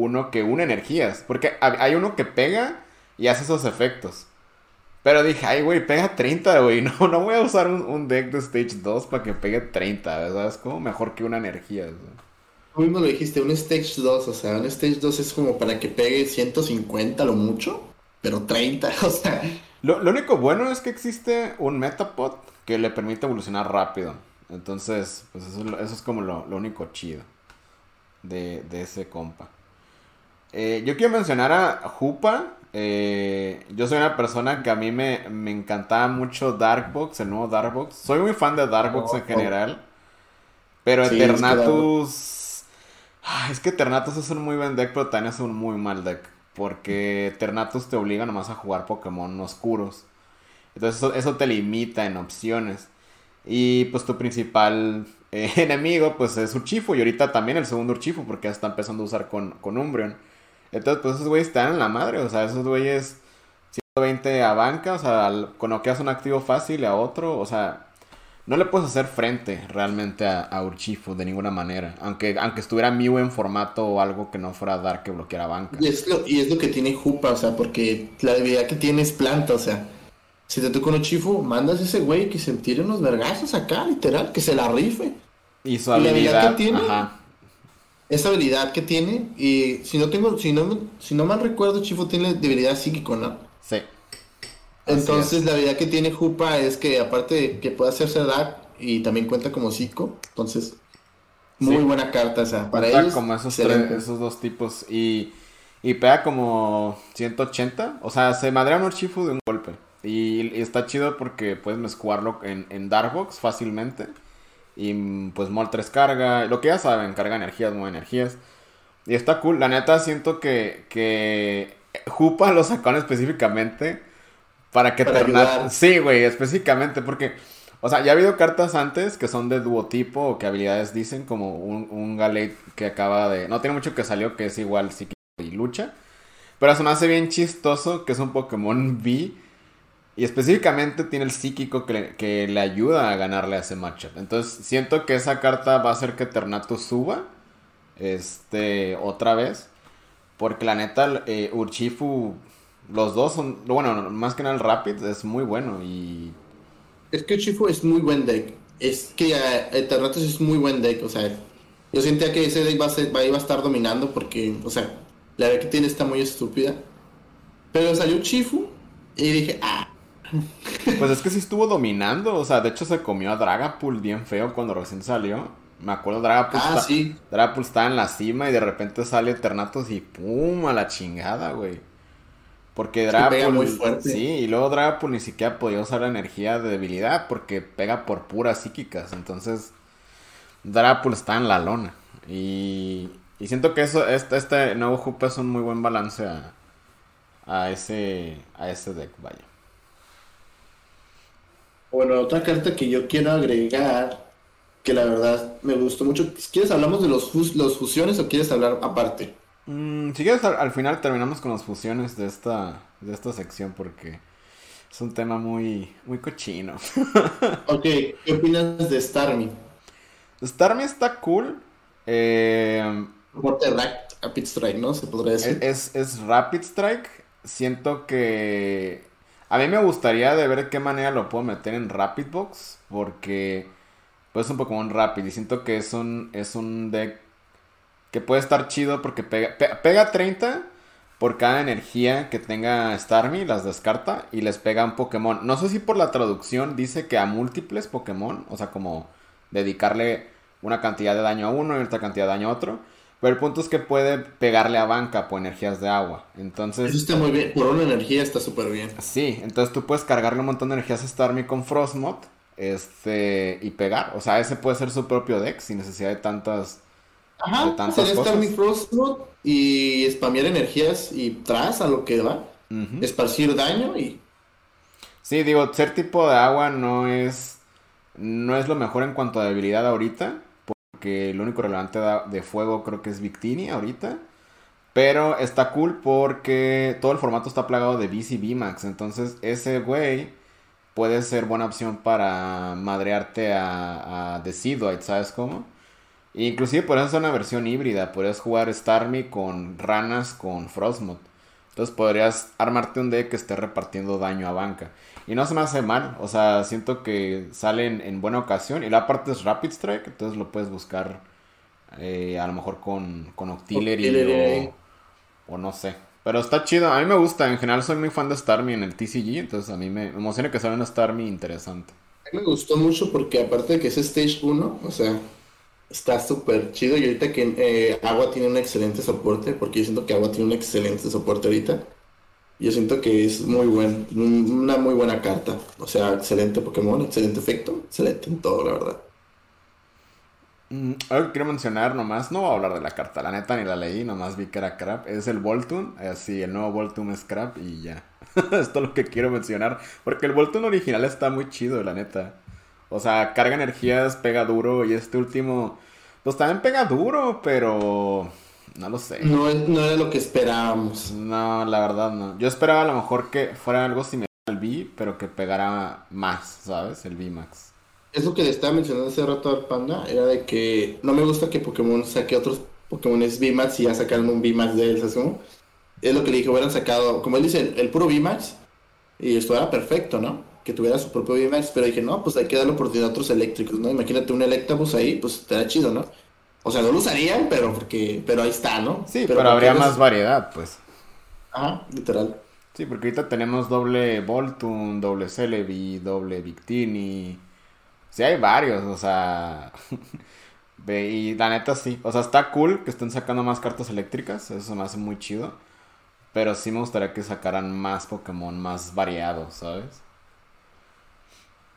uno que une energías. Porque hay uno que pega y hace esos efectos. Pero dije, ay, güey, pega 30, güey. No, no voy a usar un, deck de Stage 2 para que pegue 30, ¿verdad? Es como mejor que una energía. Tú mismo lo dijiste, un Stage 2, o sea, un Stage 2 es como para que pegue 150 lo mucho, pero 30, o sea. Lo, único bueno es que existe un Metapod que le permite evolucionar rápido. Entonces, pues eso, eso es como lo, único chido de, de ese compa. Eh, yo quiero mencionar a Jupa. Eh, yo soy una persona que a mí me, encantaba mucho Darkbox, el nuevo Darkbox. Soy muy fan de Darkbox en oh, oh. general. Pero Eternatus. Ah, es, que Eternatus es un muy buen deck, pero también es un muy mal deck. Porque Eternatus te obliga nomás a jugar Pokémon oscuros. Entonces eso, te limita en opciones. Y pues tu principal eh, enemigo pues es Uchifu. Y ahorita también el segundo Uchifu porque ya está empezando a usar con, con Umbreon. Entonces, pues esos güeyes están en la madre, o sea, esos güeyes 120 a banca, o sea, cuando quedas un activo fácil a otro, o sea, no le puedes hacer frente realmente a, a Urchifu de ninguna manera. Aunque, aunque estuviera Mew en formato o algo que no fuera dar que bloqueara banca. Y es, lo, y es lo que tiene Jupa, o sea, porque la debilidad que tiene es planta, o sea. Si te toca un Urchifu, mandas a ese güey que se tire unos vergazos acá, literal, que se la rife. Y su habilidad, que tiene, esa habilidad que tiene. Y si no tengo, si no, si no mal recuerdo, Chifo tiene debilidad psíquico, ¿no? Sí. Entonces la habilidad que tiene Jupa es que aparte de que puede hacerse dark y también cuenta como psico. Entonces, muy buena carta, o sea, para ellos. como esos, esos dos tipos. Y, y pega como 180. O sea, se madrea un Chifu de un golpe. Y, está chido porque puedes mezclarlo en, en Darkbox fácilmente. Y pues Moltres carga, lo que ya saben, carga energías, mueve energías. Y está cool. La neta siento que, que Jupa lo sacaron específicamente para que para Sí, güey, específicamente porque... O sea, ya ha habido cartas antes que son de duotipo o que habilidades dicen, como un, un Galate que acaba de... No tiene mucho que salió, que es igual psíquico y lucha. Pero se me hace bien chistoso que es un Pokémon V. Y específicamente tiene el psíquico que le, ayuda a ganarle a ese matchup. Entonces siento que esa carta va a hacer que Ternato suba. Este, otra vez. Porque la neta, eh, Urchifu, los dos son, bueno, más que nada el Rapid es muy bueno y... Es que Urchifu es muy buen deck. Es que Ternatus es muy buen deck, o sea, yo sentía que ese deck va a, a estar dominando porque, o sea, la verdad que tiene está muy estúpida. Pero salió Chifu y dije, ah. Pues es que sí estuvo dominando. O sea, de hecho se comió a Dragapult bien feo cuando recién salió. Me acuerdo, Dragapult, ah, sí. Dragapult estaba en la cima y de repente sale Eternatus y ¡pum! a la chingada, güey. Porque Dragapult. muy fuerte. Sí, y luego Dragapult ni siquiera podía usar la energía de debilidad porque pega por puras psíquicas. Entonces, Dragapult está en la lona. Y, y siento que eso, este, este nuevo Hoop es un muy buen balance a, ese, a ese deck, vaya. Bueno, otra carta que yo quiero agregar, que la verdad me gustó mucho. ¿Quieres hablamos de los, los fusiones o quieres hablar aparte? Mm, si quieres, al, final terminamos con las fusiones de esta, de esta sección porque es un tema muy, muy cochino. ok, ¿qué opinas de Starmie? Starmie está cool. Eh, Rapid Strike, ¿no? Se podría decir. Es, es Rapid Strike. Siento que. A mí me gustaría de ver qué manera lo puedo meter en Rapid Box. Porque. Pues es un Pokémon Rapid. Y siento que es un, es un deck que puede estar chido porque pega, pega 30 por cada energía que tenga Starmie, las descarta y les pega un Pokémon. No sé si por la traducción dice que a múltiples Pokémon, o sea, como dedicarle una cantidad de daño a uno y otra cantidad de daño a otro. Pero el punto es que puede pegarle a banca por energías de agua. Entonces. Eso está muy bien. Por una energía está súper bien. Sí, entonces tú puedes cargarle un montón de energías a Starmie con Frostmoth. Este. Y pegar. O sea, ese puede ser su propio deck sin necesidad de tantas. Ajá, de tantas Starmie Frostmoth y spamear energías y tras a lo que va. Esparcir daño y. Sí, digo, ser tipo de agua no es. No es lo mejor en cuanto a debilidad ahorita que el único relevante de fuego creo que es Victini ahorita. Pero está cool porque todo el formato está plagado de BC VMAX. Entonces ese güey puede ser buena opción para madrearte a, a ¿sabes cómo? inclusive puedes hacer una versión híbrida. Podrías jugar Starmie con ranas con Frostmoth. Entonces podrías armarte un deck que esté repartiendo daño a banca. Y no se me hace mal, o sea, siento que sale en, buena ocasión. Y la parte es Rapid Strike, entonces lo puedes buscar eh, a lo mejor con, con Octillery, o, no sé. Pero está chido, a mí me gusta, en general soy muy fan de Starmie en el TCG, entonces a mí me emociona que salga una Starmie interesante. A mí me gustó mucho porque aparte de que es Stage 1, o sea, está súper chido y ahorita que eh, Agua tiene un excelente soporte, porque yo siento que Agua tiene un excelente soporte ahorita. Yo siento que es muy buen, una muy buena carta. O sea, excelente Pokémon, excelente efecto, excelente en todo, la verdad. Mm, quiero mencionar nomás, no voy a hablar de la carta, la neta ni la leí, nomás vi que era crap. Es el Voltun, así, el nuevo Voltun es crap y ya. Esto es lo que quiero mencionar, porque el Voltun original está muy chido, la neta. O sea, carga energías, pega duro y este último, pues también pega duro, pero no lo sé. No, no era lo que esperábamos. No, la verdad no. Yo esperaba a lo mejor que fuera algo similar al V, pero que pegara más, ¿sabes? El V-Max. Es lo que le estaba mencionando hace rato al Panda, era de que no me gusta que Pokémon saque otros Pokémon V-Max y ya sacaron un V-Max de él, ¿sabes cómo? Es lo que le dije, hubieran sacado, como él dice, el, puro V-Max y esto era perfecto, ¿no? Que tuviera su propio V-Max, pero dije, no, pues hay que darle oportunidad a otros eléctricos, ¿no? Imagínate un Electabuzz ahí, pues te da chido, ¿no? O sea, no lo usarían, pero porque, pero ahí está, ¿no? Sí, pero, habría más variedad, pues. Ajá, literal. Sí, porque ahorita tenemos doble Voltun, doble Celebi, doble Victini. Sí, hay varios, o sea. y la neta sí. O sea, está cool que estén sacando más cartas eléctricas. Eso me hace muy chido. Pero sí me gustaría que sacaran más Pokémon más variados, ¿sabes?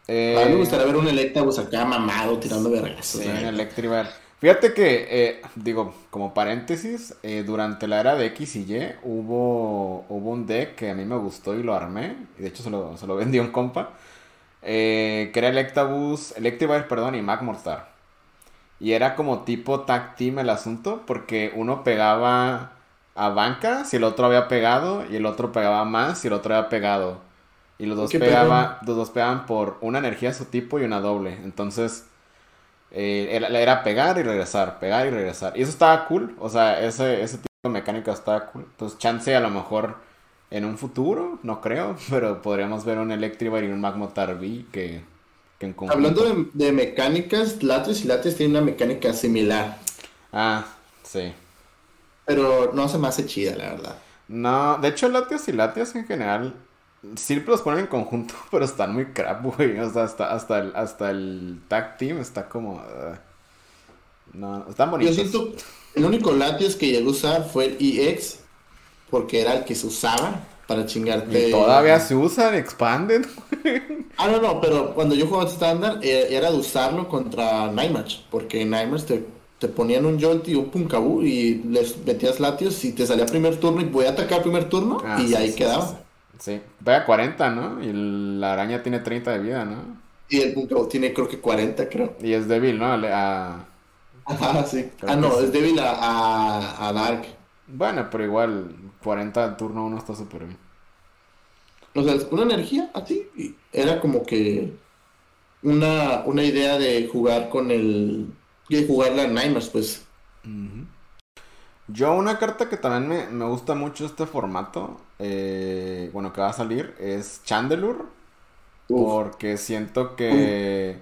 A mí me eh, gustaría ver un Electabuzz acá mamado tirando vergas. Sí, un. Fíjate que, eh, digo, como paréntesis, eh, durante la era de X y Y hubo, hubo un deck que a mí me gustó y lo armé. Y de hecho se lo, se lo vendí a un compa. que era Electabuzz, Electribird, perdón, y Magmortar. Y era como tipo tag team el asunto, porque uno pegaba a banca si el otro había pegado, y el otro pegaba más si el otro había pegado. Y los dos, pegaba, los dos pegaban por una energía a su tipo y una doble. Entonces, eh, era, pegar y regresar, pegar y regresar. Y eso estaba cool. O sea, ese, ese tipo de mecánica estaba cool. Entonces, chance a lo mejor en un futuro, no creo, pero podríamos ver un Electrivire y un Magmotar V que, que en Hablando de, de, mecánicas, Latios y Latios tienen una mecánica similar. Ah, sí. Pero no se me hace chida, la verdad. No, de hecho, Latios y Latios en general Sí los ponen en conjunto, pero están muy crap, güey. O sea, hasta, hasta, el, hasta el tag team está como... Uh, no, están bonitos. Yo siento... El único Latios que llegué a usar fue el EX, porque era el que se usaba para chingarte. Y todavía se usa Expanded. ah, no, no, pero cuando yo jugaba estándar eh, era de usarlo contra Nightmatch, porque Nightmatch te, te ponían un Jolt y un Punkaboo y les metías Latios y te salía primer turno y voy a atacar primer turno ah, y ahí quedaba. Sí, pega 40, ¿no? Y la araña tiene 30 de vida, ¿no? Y el punto tiene creo que 40, creo. Y es débil, ¿no? A... Ajá, sí. ah, no, es débil a, a, Dark. Bueno, pero igual, 40 al turno 1 está súper bien. O sea, una energía así. Era como que una, una idea de jugar con el. de jugar la Nightmares, pues. Yo una carta que también me, me gusta mucho este formato, eh, bueno, que va a salir, es Chandelure. Porque siento que...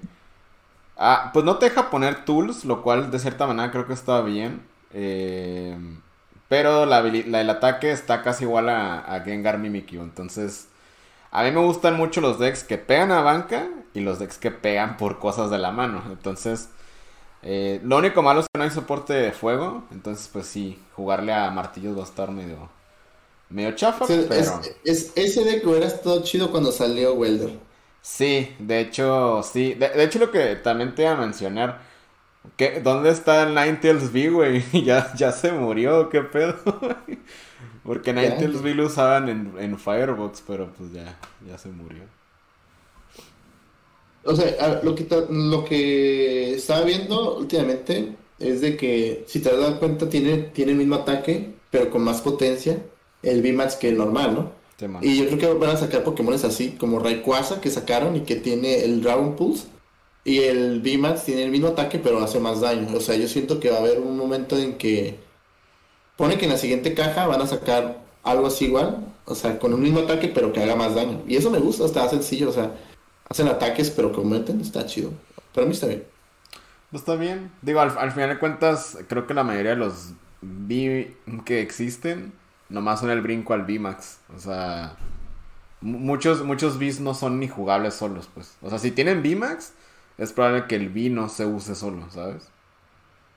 Ah, pues no te deja poner tools, lo cual de cierta manera creo que está bien. Eh, pero la, el ataque está casi igual a, a Gengar Mimikyu. Entonces, a mí me gustan mucho los decks que pegan a banca y los decks que pegan por cosas de la mano. Entonces, eh, lo único malo es que no hay soporte de fuego. Entonces, pues sí, jugarle a martillos va a estar medio, medio chafa. pero... es, ese de que hubiera estado chido cuando salió Welder. Sí, de hecho, sí. De, hecho, lo que también te iba a mencionar. Que, ¿Dónde está el Ninetales V, güey? ¿Ya, ¿Ya se murió? ¿Qué pedo? Porque Ninetales V lo usaban en, en Firebox, pero pues ya, ya se murió. O sea, lo que, lo que estaba viendo últimamente es de que, si te has dado cuenta, tiene, tiene el mismo ataque, pero con más potencia, el VMAX que el normal, ¿no? y yo creo que van a sacar Pokémones así, como Rayquaza que sacaron y que tiene el Dragon Pulse. Y el VMAX tiene el mismo ataque, pero hace más daño. O sea, yo siento que va a haber un momento en que pone que en la siguiente caja van a sacar algo así igual, o sea, con un mismo ataque, pero que haga más daño. Y eso me gusta, está sencillo, o sea hacen ataques, pero que aumenten, está chido. Para mí está bien. está bien. Digo, al, final de cuentas, creo que la mayoría de los B que existen, nomás son el brinco al VMAX. O sea, muchos, muchos Bs no son ni jugables solos, pues. O sea, si tienen VMAX, es probable que el B no se use solo, ¿sabes?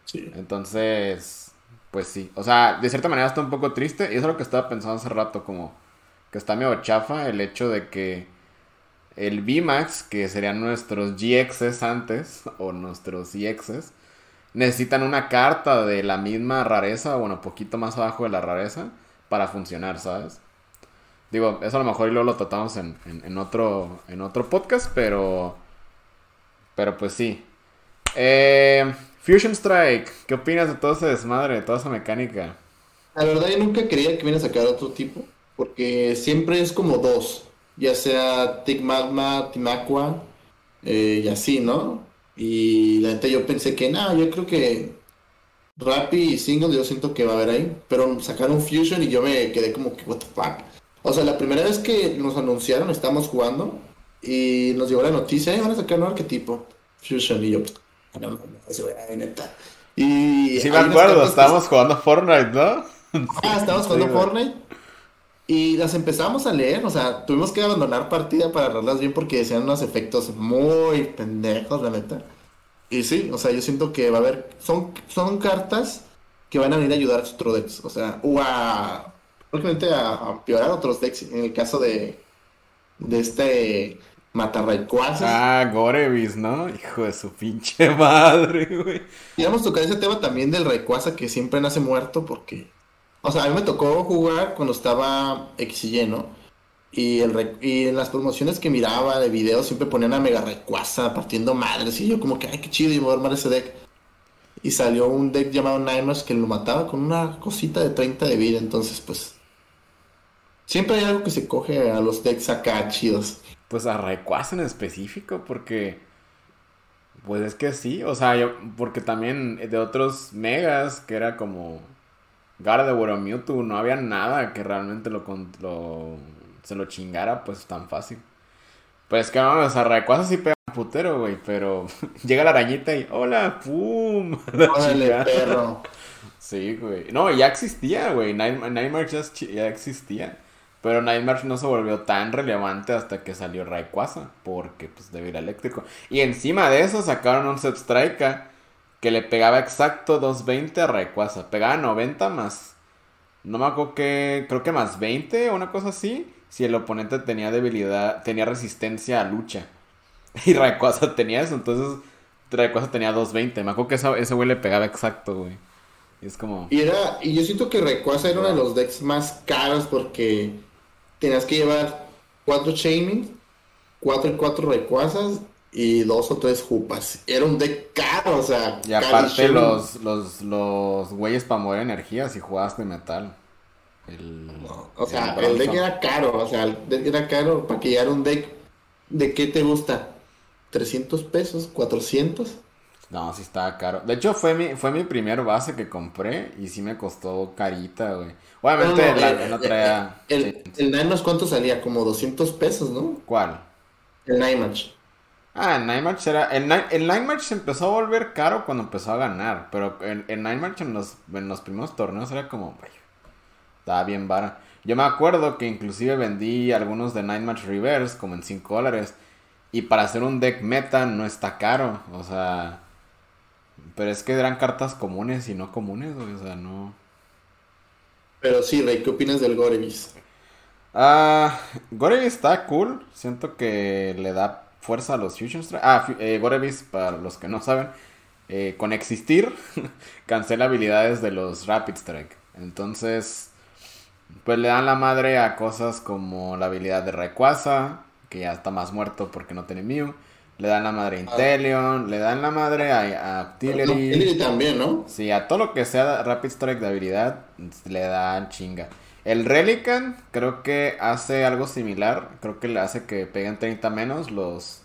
Sí. Entonces, pues sí. O sea, de cierta manera está un poco triste. Y eso es lo que estaba pensando hace rato, como que está medio chafa el hecho de que el VMAX, que serían nuestros GXs antes, o nuestros EXs, necesitan una carta de la misma rareza, bueno, poquito más abajo de la rareza, para funcionar, ¿sabes? Digo, eso a lo mejor y luego lo tratamos en, en, otro, en otro podcast, pero... Pero pues sí. Eh, Fusion Strike, ¿qué opinas de todo ese desmadre, de toda esa mecánica? La verdad yo nunca quería que viene a sacar otro tipo, porque siempre es como dos ya sea Tic Magma, Timacua, eh, y así, ¿no? Y la neta yo pensé que, nada, yo creo que Rappi y Single yo siento que va a haber ahí, pero sacaron Fusion y yo me quedé como que, what the fuck. O sea, la primera vez que nos anunciaron, estábamos jugando y nos llegó la noticia, eh, van a sacar un arquetipo, Fusion, y yo, no, no, neta. Y sí me acuerdo, estábamos jugando Fortnite, ¿no? Ah, estábamos jugando Fortnite y las empezamos a leer, o sea, tuvimos que abandonar partida para arreglarlas bien porque decían unos efectos muy pendejos, la neta. Y sí, o sea, yo siento que va a haber, son, son cartas que van a venir a ayudar a sus decks, o sea, o a prácticamente a, empeorar otros decks. En el caso de, de este Matarraycuazas. Ah, Gorevis, ¿no? Hijo de su pinche madre, güey. Y vamos a tocar ese tema también del Rayquaza que siempre nace muerto porque... O sea, a mí me tocó jugar cuando estaba X y ¿no? Y, el, y en las promociones que miraba de videos siempre ponían a Mega Rayquaza partiendo madres. Y yo como que, ay, qué chido, y voy a armar ese deck. Y salió un deck llamado Nightmares que lo mataba con una cosita de 30 de vida. Entonces, pues... Siempre hay algo que se coge a los decks acá chidos. Pues a Rayquaza en específico, porque... Pues es que sí, o sea, yo, porque también de otros megas, que era como Gardevoir o Mewtwo, no había nada que realmente lo, lo se lo chingara, pues tan fácil. Pues que vamos, a Rayquaza sí pega un putero, güey, pero llega la arañita y ¡Hola! ¡Pum! Órale, perro. Sí, güey. No, ya existía, güey. Nightmare ya existía. Pero Nightmare no se volvió tan relevante hasta que salió Rayquaza, porque pues debe ir eléctrico. Y encima de eso sacaron un set Strike que le pegaba exacto 220 a Rayquaza. Pegaba 90 más. No me acuerdo que. Creo que más 20 o una cosa así. Si el oponente tenía debilidad. Tenía resistencia a lucha. Y Rayquaza tenía eso. Entonces Rayquaza tenía 220. Me acuerdo que ese güey le pegaba exacto, güey. Y es como. Y era. Y yo siento que Rayquaza era uno de los decks más caros porque tenías que llevar cuatro Shaming, cuatro y cuatro Rayquazas y dos o tres Jupas. Era un deck caro, o sea. Y aparte los, los, los güeyes para mover energía si jugabas de metal. El, o sea, el, deck era caro, o sea, el deck era caro para que llegara un deck. ¿De qué te gusta? ¿300 pesos? ¿400? No, sí estaba caro. De hecho, fue mi, fue mi primer base que compré y sí me costó carita, güey. Obviamente no, el, no traía... El, el, ¿cuánto salía? Como 200 pesos, ¿no? ¿Cuál? El Nightmatch. Ah, el Nightmatch era... El, el Nightmatch se empezó a volver caro cuando empezó a ganar. Pero el, el Nightmatch en los, en los primeros torneos era como... estaba bien vara. Yo me acuerdo que inclusive vendí algunos de Nightmatch Reverse como en 5 dólares. Y para hacer un deck meta no está caro. O sea... Pero es que eran cartas comunes y no comunes, O sea, no... Pero sí, Rey, ¿qué opinas del Gorevis? Ah, Gorevis está cool. Siento que le da fuerza a los Fusion Strike. Ah, eh, Gorevis, para los que no saben, eh, con existir, cancela habilidades de los Rapid Strike. Entonces, pues le dan la madre a cosas como la habilidad de Rayquaza, que ya está más muerto porque no tiene Mew. Le dan la madre a ah. Inteleon, le dan la madre a, a también, ¿no? Sí, a todo lo que sea Rapid Strike de habilidad, le dan chinga. El Relican creo que hace algo similar. Creo que le hace que peguen 30 menos los,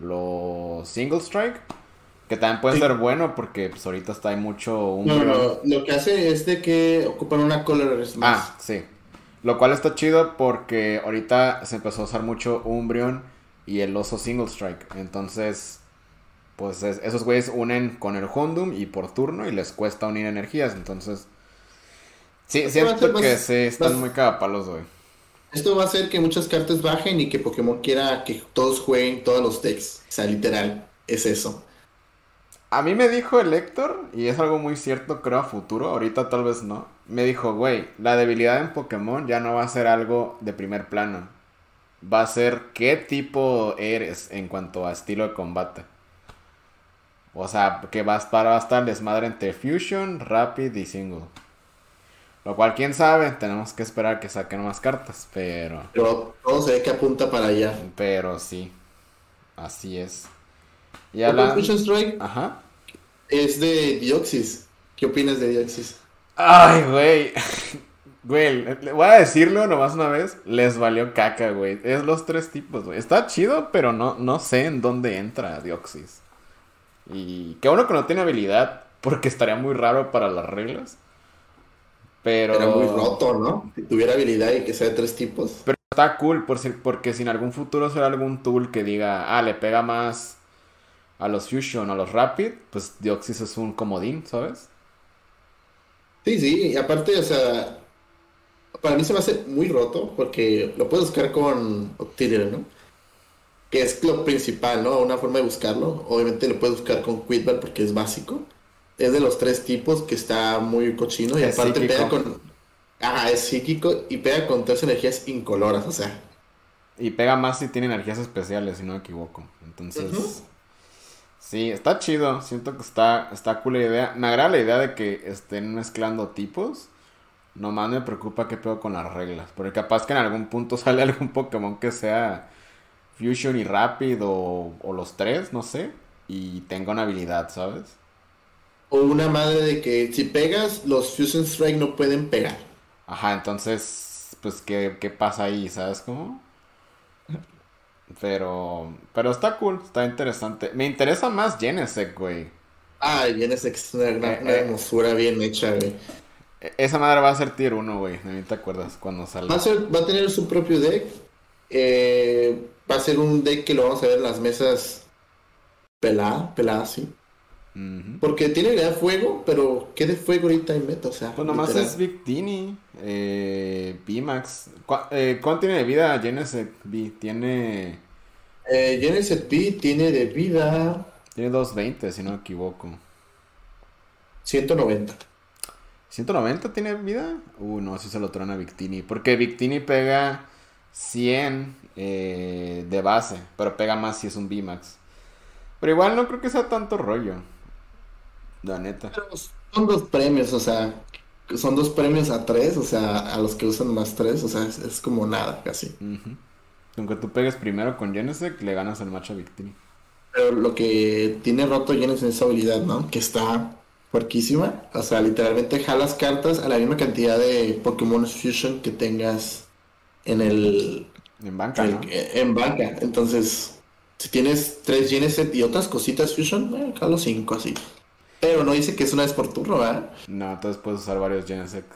los Single Strike. Que también puede ser bueno porque pues, ahorita está hay mucho No, no, lo que hace es de que ocupan una Color más. Ah, sí. Lo cual está chido porque ahorita se empezó a usar mucho Umbreon y el oso single strike. Entonces, pues esos güeyes unen con el Hondum y por turno y les cuesta unir energías. Entonces, sí, siento que sí, están muy cagapalos, güey. Esto va a hacer que muchas cartas bajen y que Pokémon quiera que todos jueguen todos los decks. O sea, literal, es eso. A mí me dijo el Héctor, y es algo muy cierto, creo, a futuro, ahorita tal vez no. Me dijo, güey, la debilidad en Pokémon ya no va a ser algo de primer plano va a ser qué tipo eres en cuanto a estilo de combate. O sea, que va a estar, va a estar desmadre entre Fusion, Rapid y Single. Lo cual, quién sabe, tenemos que esperar que saquen más cartas, pero... Pero todo se ve que apunta para allá. Pero sí, así es. Y la Fusion Strike Ajá. es de Dioxis. ¿Qué opinas de Dioxis? Ay, güey. Güey, voy a decirlo nomás una vez, les valió caca, güey. Es los tres tipos, güey. Está chido, pero no, no sé en dónde entra Dioxis. Y qué bueno que no tiene habilidad, porque estaría muy raro para las reglas. Pero... Era muy roto, ¿no? Si tuviera habilidad y que sea de tres tipos. Pero está cool, por si, porque si en algún futuro será algún tool que diga, ah, le pega más a los Fusion o a los Rapid, pues Dioxis es un comodín, ¿sabes? Sí, sí, y aparte, o sea, para mí se me hace muy roto porque lo puedes buscar con Octillery, ¿no? Que es lo principal, ¿no? Una forma de buscarlo. Obviamente lo puedes buscar con Quidbar porque es básico. Es de los tres tipos que está muy cochino y aparte pega con, Ajá, es psíquico y pega con tres energías incoloras, o sea. Y pega más si tiene energías especiales, si no me equivoco. Entonces. Sí, está chido. Siento que está, está cool la idea. Me agrada la idea de que estén mezclando tipos. Nomás me preocupa qué pedo con las reglas. Porque capaz que en algún punto sale algún Pokémon que sea Fusion y Rapid o, o los tres, no sé. Y tenga una habilidad, ¿sabes? O una madre de que si pegas, los Fusion Strike no pueden pegar. Ajá, entonces, pues, ¿qué, qué pasa ahí? ¿Sabes cómo? Pero, pero está cool, está interesante. Me interesa más Genesec, güey. Ah, Genesec es una, una, eh, eh. hermosura bien hecha, güey. E, esa madre va a ser tier 1, güey. ¿No te acuerdas cuando salga? Va a, va a tener su propio deck. Eh, va a ser un deck que lo vamos a ver en las mesas pelada, pelada, sí. Porque tiene de fuego, pero ¿qué de fuego ahorita en meta? O sea, pues nomás es Victini, eh, Max Eh, ¿Cuánto tiene de vida Genesis B? Tiene. Eh, Genesis B tiene de vida. Tiene 220, si no me equivoco. 190. ¿190 tiene vida? Uh, no, si se lo trona Victini. Porque Victini pega 100 eh, de base, pero pega más si es un B-Max. Pero igual no creo que sea tanto rollo. La neta. son dos premios, o sea, son dos premios a tres, o sea, a los que usan más tres, o sea, es, como nada casi. Aunque tú pegues primero con Genesec, le ganas el match a Victini. Pero lo que tiene roto Genesec es esa habilidad, ¿no? Que está fuerquísima. O sea, literalmente jalas cartas a la misma cantidad de Pokémon Fusion que tengas en el... En banca, ¿no? En banca. Entonces, si tienes tres Genesect y otras cositas Fusion, bueno, jalo cinco así. Pero no dice que es una vez por turno, ¿verdad? No, entonces puedes usar varios Genesect.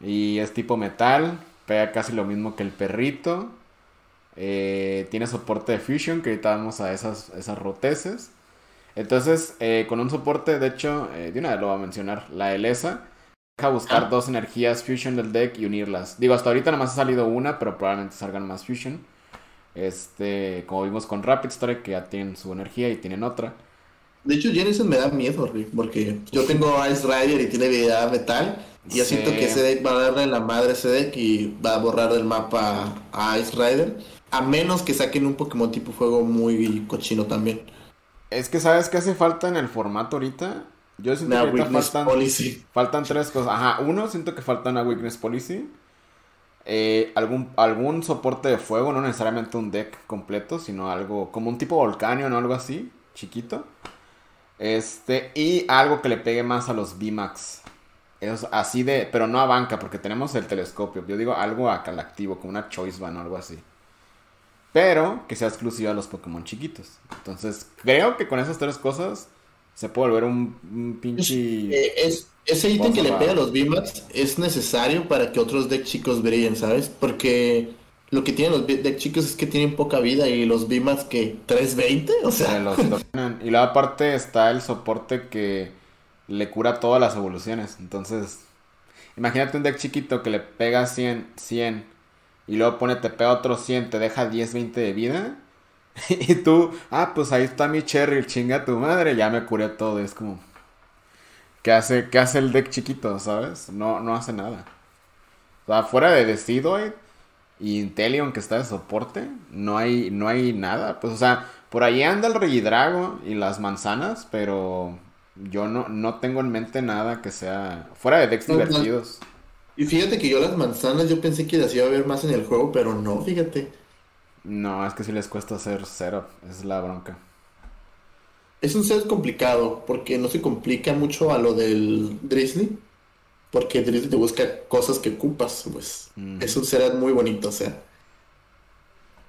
Y es tipo metal, pega casi lo mismo que el perrito. Eh, tiene soporte de Fusion, que ahorita vamos a esas, esas roteces. Entonces, eh, con un soporte, de hecho, eh, de una vez lo voy a mencionar, la Elesa. Deja buscar ah. dos energías Fusion del deck y unirlas. Digo, hasta ahorita nada más ha salido una, pero probablemente salgan más Fusion. Este, como vimos con Rapid Story, que ya tienen su energía y tienen otra. De hecho, Genesis me da miedo, Rick, porque yo tengo Ice Rider y tiene habilidad metal. Y yo siento que ese deck va a darle la madre a ese deck y va a borrar del mapa a Ice Rider. A menos que saquen un Pokémon tipo fuego muy cochino también. Es que sabes qué hace falta en el formato ahorita. Yo siento que ahorita faltan, policy. faltan tres cosas. Ajá, uno, siento que falta una Weakness Policy. Eh, algún, algún soporte de fuego, no necesariamente un deck completo, sino algo como un tipo volcáneo o algo así, chiquito. Este, y algo que le pegue más a los VMAX. Es así de, pero no a banca, porque tenemos el telescopio. Yo digo algo acá activo, como una Choice Van o algo así. Pero que sea exclusiva a los Pokémon chiquitos. Entonces, creo que con esas tres cosas se puede volver un, pinche. Eh, es, ese ítem que le pega a los VMAX es necesario para que otros decks chicos brillen, ¿sabes? Porque lo que tienen los de chicos es que tienen poca vida y los Bimas que 320, o sea. y la aparte está el soporte que le cura todas las evoluciones. Entonces, imagínate un deck chiquito que le pega 100, 100 y luego pone te pega otro 100, te deja 10, 20 de vida. y tú, ah, pues ahí está mi Cherry, chinga tu madre, ya me curé todo. es como, ¿qué hace, qué hace el deck chiquito, sabes? No, no hace nada. O sea, fuera de Decidoid, y Intelion que está de soporte, no hay, no hay nada. Pues, o sea, por ahí anda el Regidrago y las manzanas, pero yo no, no tengo en mente nada que sea fuera de decks divertidos. Y fíjate que yo las manzanas yo pensé que las iba a ver más en el juego, pero no, fíjate. No, es que si les cuesta hacer setup, es la bronca. Es un set complicado, porque no se complica mucho a lo del Drizzly. Porque Drizzly te busca cosas que ocupas, pues. Eso será muy bonito, o sea.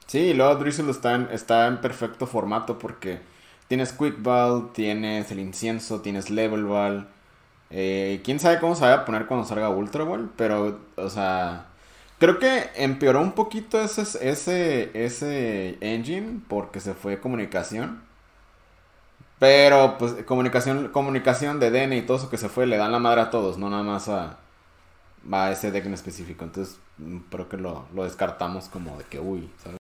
Sí, luego Drizzle está en, está en perfecto formato porque tienes Quick Ball, tienes el incienso, tienes Level Ball. Eh, Quién sabe cómo se va a poner cuando salga Ultra Ball, pero, o sea. Creo que empeoró un poquito ese, ese, ese engine porque se fue comunicación. Pero, pues, comunicación, comunicación de DN y todo eso que se fue, le dan la madre a todos, no nada más a, a ese deck en específico. Entonces, mm, creo que lo, descartamos como de que, uy, ¿sabes?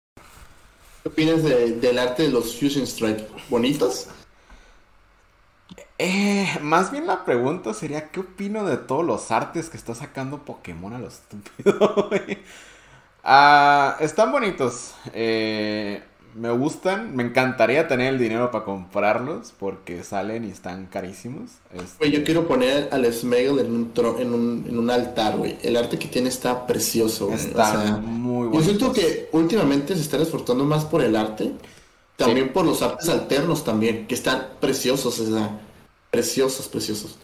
¿Qué opinas del arte de los Fusion Strike? ¿Bonitos? Eh, más bien la pregunta sería, ¿qué opino de todos los artes que está sacando Pokémon a lo estúpido? ah, están bonitos. Eh, me gustan. Me encantaría tener el dinero para comprarlos porque salen y están carísimos. Este... yo quiero poner al Smegel en un, en un, en un altar, güey. El arte que tiene está precioso, güey. Está muy bueno. Yo siento que últimamente se están esforzando más por el arte. También por los artes alternos también, que están preciosos, o sea, preciosos, preciosos.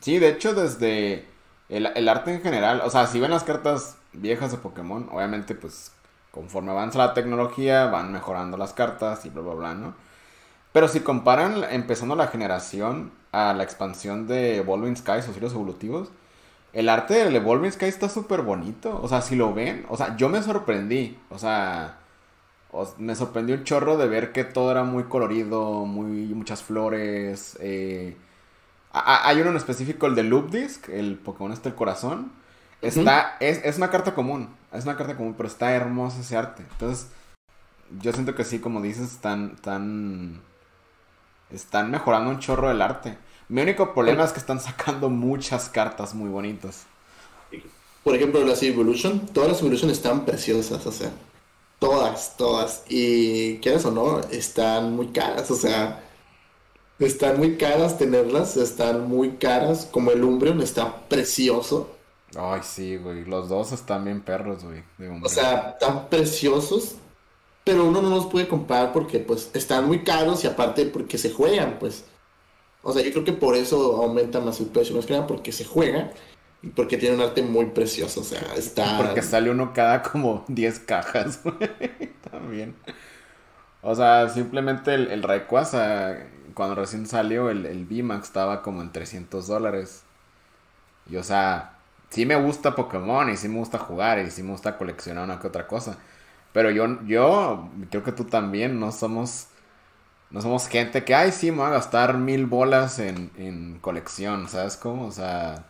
Sí, de hecho, desde el, el arte en general, o sea, si ven las cartas viejas de Pokémon, obviamente, pues conforme avanza la tecnología, van mejorando las cartas y bla, bla, bla, ¿no? Pero si comparan empezando la generación a la expansión de Evolving Skies o cielos evolutivos, el arte del Evolving Sky está súper bonito. O sea, si lo ven, o sea, yo me sorprendí. O sea, me sorprendió un chorro de ver que todo era muy colorido, muy muchas flores. Eh, hay uno en específico, el de Loop Disc, el Pokémon este el corazón. Está, es, es, una carta común, es una carta común, pero está hermoso ese arte. Entonces, yo siento que sí, como dices, están, están, están mejorando un chorro el arte. Mi único problema es que están sacando muchas cartas muy bonitas. Por ejemplo, las Evolution, todas las Evolution están preciosas, o sea, todas, todas. Y quieras o no, están muy caras, o sea, están muy caras tenerlas, están muy caras. Como el Umbreon está precioso. Ay, sí, güey. Los dos están bien perros, güey. O sea, están preciosos. Pero uno no los puede comprar porque, pues, están muy caros y aparte porque se juegan, pues. O sea, yo creo que por eso aumenta más el precio. Más que nada porque se juega y porque tiene un arte muy precioso. O sea, está. Porque sale uno cada como 10 cajas, güey. También. O sea, simplemente el, el Rayquaza, cuando recién salió, el, el VMAX estaba como en 300 dólares. Y o sea, sí me gusta Pokémon y sí me gusta jugar y sí me gusta coleccionar una que otra cosa. Pero yo, yo creo que tú también no somos, no somos gente que, ay, sí, me voy a gastar mil bolas en, en colección, ¿sabes cómo? O sea,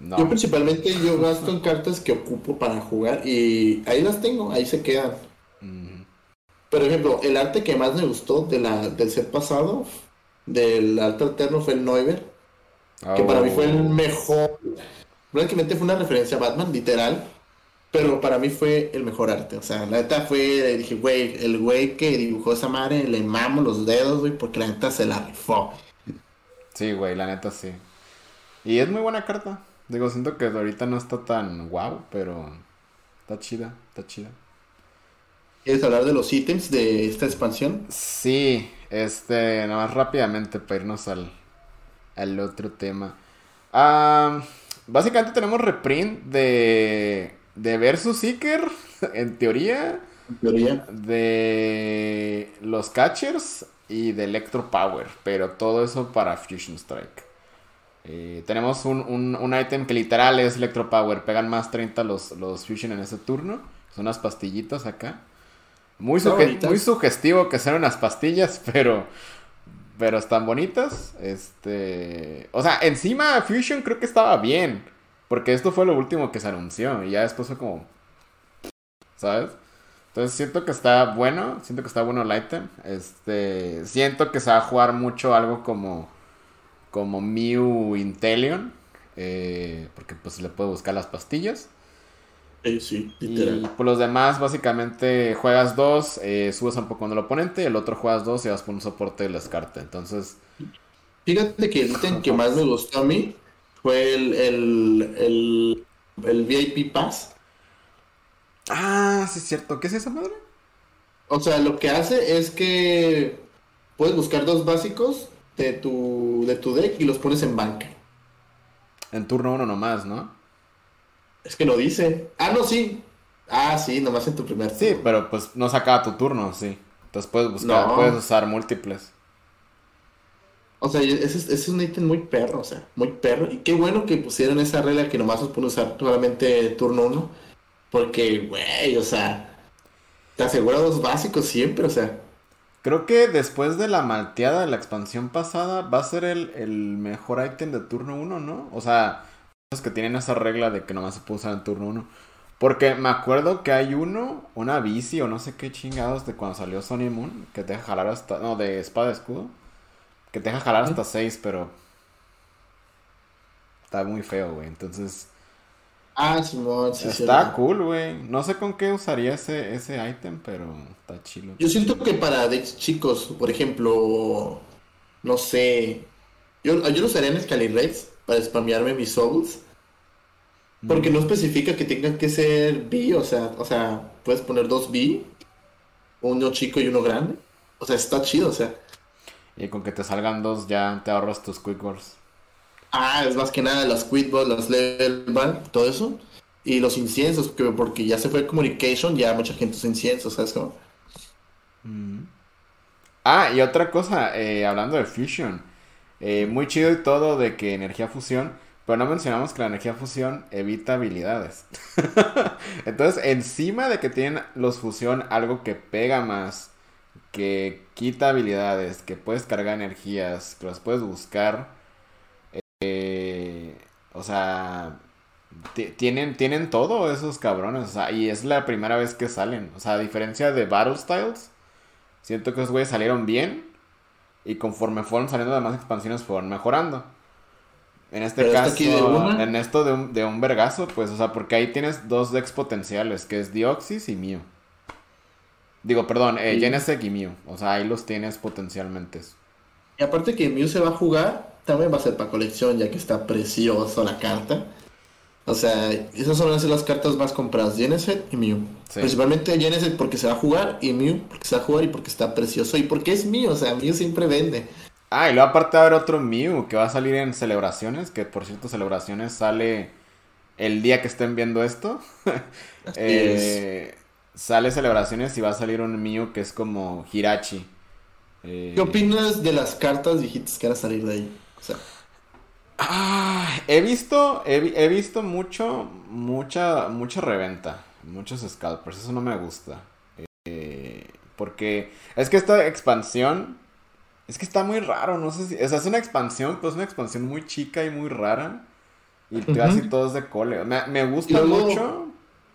no. Yo principalmente yo gasto en cartas que ocupo para jugar y ahí las tengo, ahí se quedan. Por ejemplo, el arte que más me gustó de la, del set pasado, del arte alterno, fue el Noiver. Que para mí fue el oh. mejor Prácticamente fue una referencia a Batman, literal. Pero para mí fue el mejor arte. O sea, la neta fue, dije, güey, el güey que dibujó esa madre, le mamo los dedos, güey, porque la neta se la rifó. Sí, güey, la neta sí. Y es muy buena carta. Digo, siento que ahorita no está tan guau, pero está chida, está chida. ¿Quieres hablar de los ítems de esta expansión? Sí, este, nada más rápidamente para irnos al, al otro tema. Ah... Básicamente tenemos reprint de, de Versus Seeker, en teoría. En teoría. De los Catchers y de Electro Power. Pero todo eso para Fusion Strike. Eh, tenemos un, un, un, item que literal es Electro Power. Pegan más 30 los, los Fusion en ese turno. Son unas pastillitas acá. Muy, muy sugestivo que sean unas pastillas, pero pero están bonitas. Este. O sea, encima Fusion creo que estaba bien. Porque esto fue lo último que se anunció. Y ya después fue como. ¿Sabes? Entonces siento que está bueno. Siento que está bueno el item. Este. Siento que se va a jugar mucho algo como. Como Mew Inteleon. Eh, porque pues le puede buscar las pastillas. Sí, literal. Y por los demás, básicamente juegas dos, eh, subes un poco del oponente, el otro juegas dos y vas por un soporte de la descarte. Entonces. Fíjate que el ítem que más me gustó a mí fue el, el, el, VIP Pass. Ah, sí es cierto. ¿Qué es esa madre? O sea, lo que hace es que puedes buscar dos básicos de tu, de tu deck y los pones en banca. En turno uno nomás, ¿no? Es que lo dice. Ah, no, sí. Ah, sí, nomás en tu primer turno. Sí, pero pues no sacaba tu turno, sí. Entonces puedes buscar, puedes usar múltiples. O sea, ese, es un ítem muy perro, o sea, muy perro. Y qué bueno que pusieron esa regla que nomás os puede usar solamente turno uno. Porque, güey, o sea, te asegura dos básicos siempre, o sea. Creo que después de la malteada de la expansión pasada va a ser el, el mejor ítem de turno uno, ¿no? O sea, que tienen esa regla de que nomás se puede usar en turno 1. Porque me acuerdo que hay uno, una bici o no sé qué chingados de cuando salió Sony Moon, que te deja jalar hasta. No, de espada de escudo. Que te deja jalar hasta 6, pero. Está muy feo, güey. Entonces. Ah, sí, sí, Está cool, güey. No sé con qué usaría ese, ese ítem, pero está chido. Yo siento que para decks chicos, por ejemplo, no sé. Yo, yo lo usaría en Race para spamearme mis souls. Porque no especifica que tengan que ser B, o sea, o sea, puedes poner dos B, uno chico y uno grande. O sea, está chido, o sea. Y con que te salgan dos ya te ahorras tus quick balls. Ah, es más que nada las quick balls, las level ball, todo eso. Y los inciensos, porque ya se fue communication, ya mucha gente usa inciensos, ¿sabes cómo? Mm. Ah, y otra cosa, eh, hablando de fusion. Eh, muy chido y todo de que energía fusión pero no mencionamos que la energía fusión evita habilidades. Entonces, encima de que tienen los fusión algo que pega más, que quita habilidades, que puedes cargar energías, que las puedes buscar. Eh, o sea, tienen, tienen todo esos cabrones. O sea, y es la primera vez que salen. O sea, a diferencia de Battle Styles, siento que esos güeyes salieron bien. Y conforme fueron saliendo de más expansiones, fueron mejorando. En este caso, en esto de un, de un vergazo, pues, o sea, porque ahí tienes dos decks potenciales, que es Dioxis y Mew. Digo, perdón, eh, Genesec y Mew. O sea, ahí los tienes potencialmente. Y aparte que Mew se va a jugar, también va a ser para colección, ya que está precioso la carta. O sea, esas son las cartas más compradas, Geneset y Mew. Principalmente Geneset porque se va a jugar y Mew porque se va a jugar y porque está precioso y porque es Mew, o sea, Mew siempre vende. Ah, y luego aparte va a haber otro Mew que va a salir en celebraciones, que por cierto celebraciones sale el día que estén viendo esto. eh, sale celebraciones y va a salir un Mew que es como Hirachi. Eh, ¿Qué opinas de las cartas viejitas que van a salir de ahí? O sea... Ah, he visto, he, visto mucho, mucha, mucha reventa, muchos scalpers, eso no me gusta. Eh, porque es que esta expansión es que está muy raro, no sé si. O sea, es una expansión, pues es una expansión muy chica y muy rara. Y casi todos de cole. Me, gusta mucho.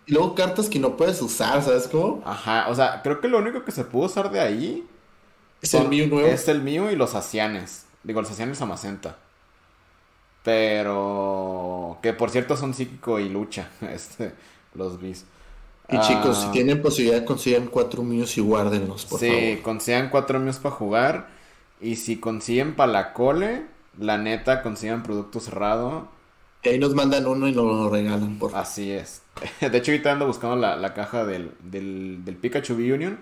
Y luego cartas que no puedes usar, ¿sabes cómo? Ajá, o sea, creo que lo único que se pudo usar de ahí. Es el mío nuevo. Es el mío y los asianes. Digo, los asianes Amacenta. Pero. Que por cierto son psíquico y lucha. Este, los bis. Y chicos, si ah. tienen posibilidad, consigan cuatro míos y guárdenlos, por favor. Sí, consigan cuatro míos para jugar. Y si consiguen para la cole, la neta consigan producto cerrado. Y ahí nos mandan uno y nos lo regalan, por Así es. De hecho, ahorita ando buscando la, caja del, del, del, Pikachu Union.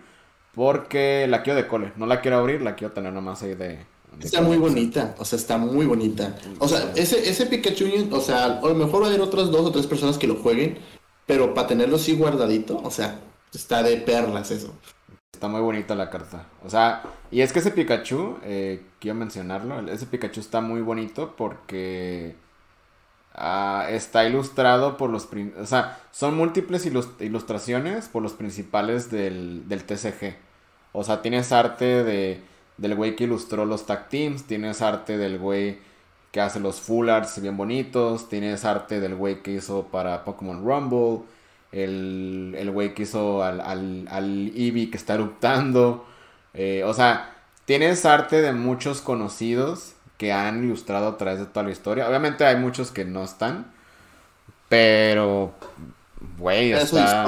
Porque la quiero de cole. No la quiero abrir, la quiero tener nomás ahí de. Está muy bonita. O sea, está muy bonita. O sea, ese, ese Pikachu o sea, a lo mejor va a haber otras dos o tres personas que lo jueguen. Pero para tenerlo así guardadito, o sea, está de perlas eso. Está muy bonita la carta. O sea, y es que ese Pikachu, eh, quiero mencionarlo, ese Pikachu está muy bonito porque ah, está ilustrado por los... O sea, son múltiples ilustraciones por los principales del, del TCG. O sea, tienes arte de, del güey que ilustró los tag teams, tienes arte del güey que hace los full arts bien bonitos, tienes arte del güey que hizo para Pokémon Rumble el, el güey que hizo al, al, al Eevee que está eruptando. Eh, o sea, tienes arte de muchos conocidos que han ilustrado a través de toda la historia. Obviamente hay muchos que no están. Pero, güey, está,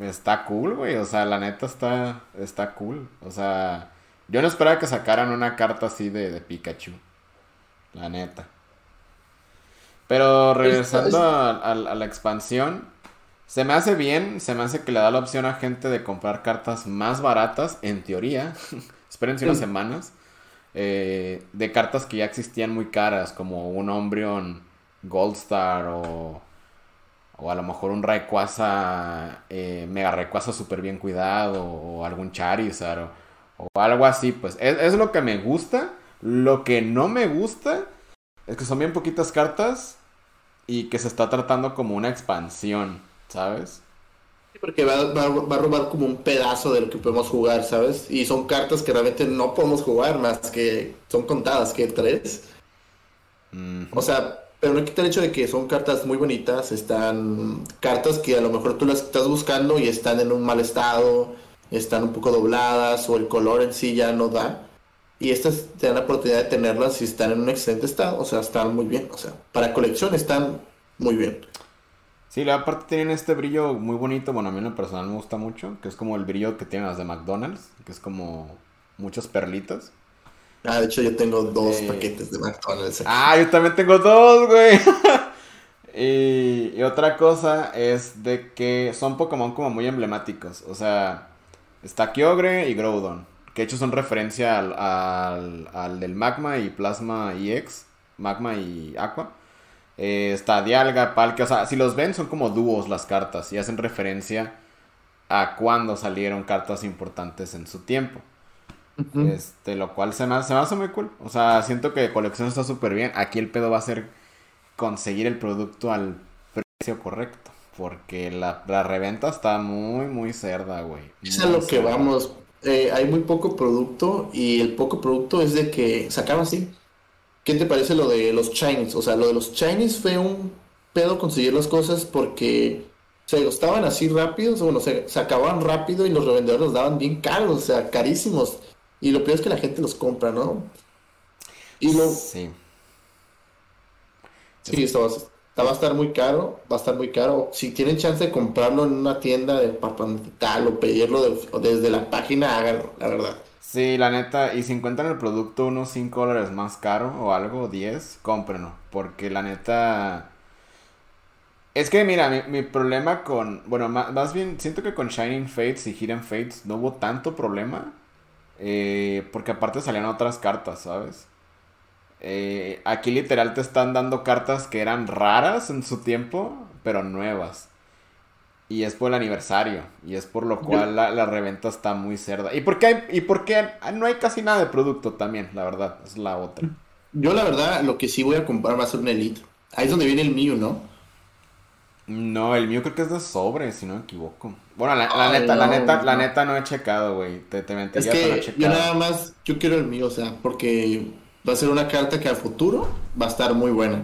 está cool, güey. O sea, la neta está, está cool. O sea, yo no esperaba que sacaran una carta así de, de Pikachu. La neta. Pero regresando a la expansión, se me hace bien, se me hace que le da la opción a gente de comprar cartas más baratas, en teoría. Espérense unas semanas. Eh, de cartas que ya existían muy caras, como un Umbreon Goldstar o, o a lo mejor un Rayquaza, eh, Mega Rayquaza súper bien cuidado o algún Charizard o, o algo así. Pues es, es, lo que me gusta. Lo que no me gusta es que son bien poquitas cartas y que se está tratando como una expansión. ¿sabes? porque va, a robar como un pedazo de lo que podemos jugar, ¿sabes? Y son cartas que realmente no podemos jugar más que son contadas, que tres. O sea, pero no quita el hecho de que son cartas muy bonitas, están cartas que a lo mejor tú las estás buscando y están en un mal estado, están un poco dobladas o el color en sí ya no da. Y estas te dan la oportunidad de tenerlas y están en un excelente estado, o sea, están muy bien, o sea, para colección están muy bien. Sí, la parte tienen este brillo muy bonito, bueno, a mí en lo personal me gusta mucho, que es como el brillo que tienen las de McDonald's, que es como muchos perlitos. Ah, de hecho yo tengo dos paquetes de McDonald's. Ah, yo también tengo dos, güey. y, otra cosa es de que son Pokémon como muy emblemáticos. O sea, está Kyogre y Groudon. Que de hecho son referencia al, al, del Magma y Plasma EX. Magma y Aqua. Eh, está Dialga, Palkia. O sea, si los ven son como dúos las cartas. Y hacen referencia a cuando salieron cartas importantes en su tiempo. Este, lo cual se me, se me hace muy cool. O sea, siento que colección está súper bien. Aquí el pedo va a ser conseguir el producto al precio correcto. Porque la, reventa está muy, muy cerda, güey. Es a lo que vamos. Eh, hay muy poco producto y el poco producto es de que sacaron así. ¿Qué te parece lo de los Chinese? O sea, lo de los Chinese fue un pedo conseguir las cosas porque se así rápidos, bueno, se, se acababan rápido y los revendedores los daban bien caros, o sea, carísimos. Y lo peor es que la gente los compra, ¿no? Y lo... Sí. Sí, esto va, a estar muy caro, va a estar muy caro. Si tienen chance de comprarlo en una tienda de digital o pedirlo desde la página, háganlo, la verdad. Sí, la neta, y si encuentran el producto unos 5 dólares más caro o algo, 10, cómprenlo. Porque la neta... Es que mira, mi, mi problema con... Bueno, más, más, bien, siento que con Shining Fates y Hidden Fates no hubo tanto problema. Eh, porque aparte salían otras cartas, ¿sabes? Eh, aquí literal te están dando cartas que eran raras en su tiempo, pero nuevas. Y es por el aniversario. Y es por lo cual la, reventa está muy cerda. ¿Y por, qué ¿Y por qué no hay casi nada de producto también? La verdad, es la otra. Yo la verdad, lo que sí voy a comprar va a ser un Elite. Ahí es donde viene el mío, ¿no? No, el mío creo que es de sobre, si no me equivoco. Bueno, la, neta, la neta, la neta no he checado, güey. Te, te mentiría, es que Yo nada más, yo quiero el mío, o sea, porque va a ser una carta que al futuro va a estar muy buena.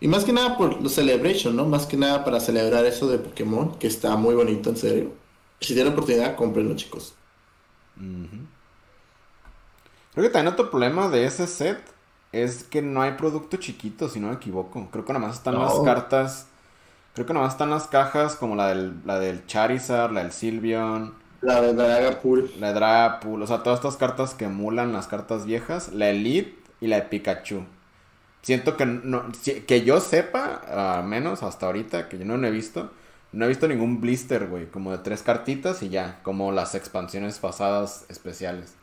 Y más que nada por los Celebration, ¿no? Más que nada para celebrar eso de Pokémon, que está muy bonito, en serio. Si tienen oportunidad, cómprenlo, chicos. Creo que también otro problema de ese set es que no hay producto chiquito, si no me equivoco. Creo que nada más están las cartas Creo que nomás están las cajas como la del, la del Charizard, la del Sylveon. La de Dragapult. La de Dragapult. O sea, todas estas cartas que emulan las cartas viejas. La Elite y la de Pikachu. Siento que no, que yo sepa, al menos hasta ahorita, que yo no lo he visto. No he visto ningún blister, güey. Como de tres cartitas y ya. Como las expansiones pasadas especiales.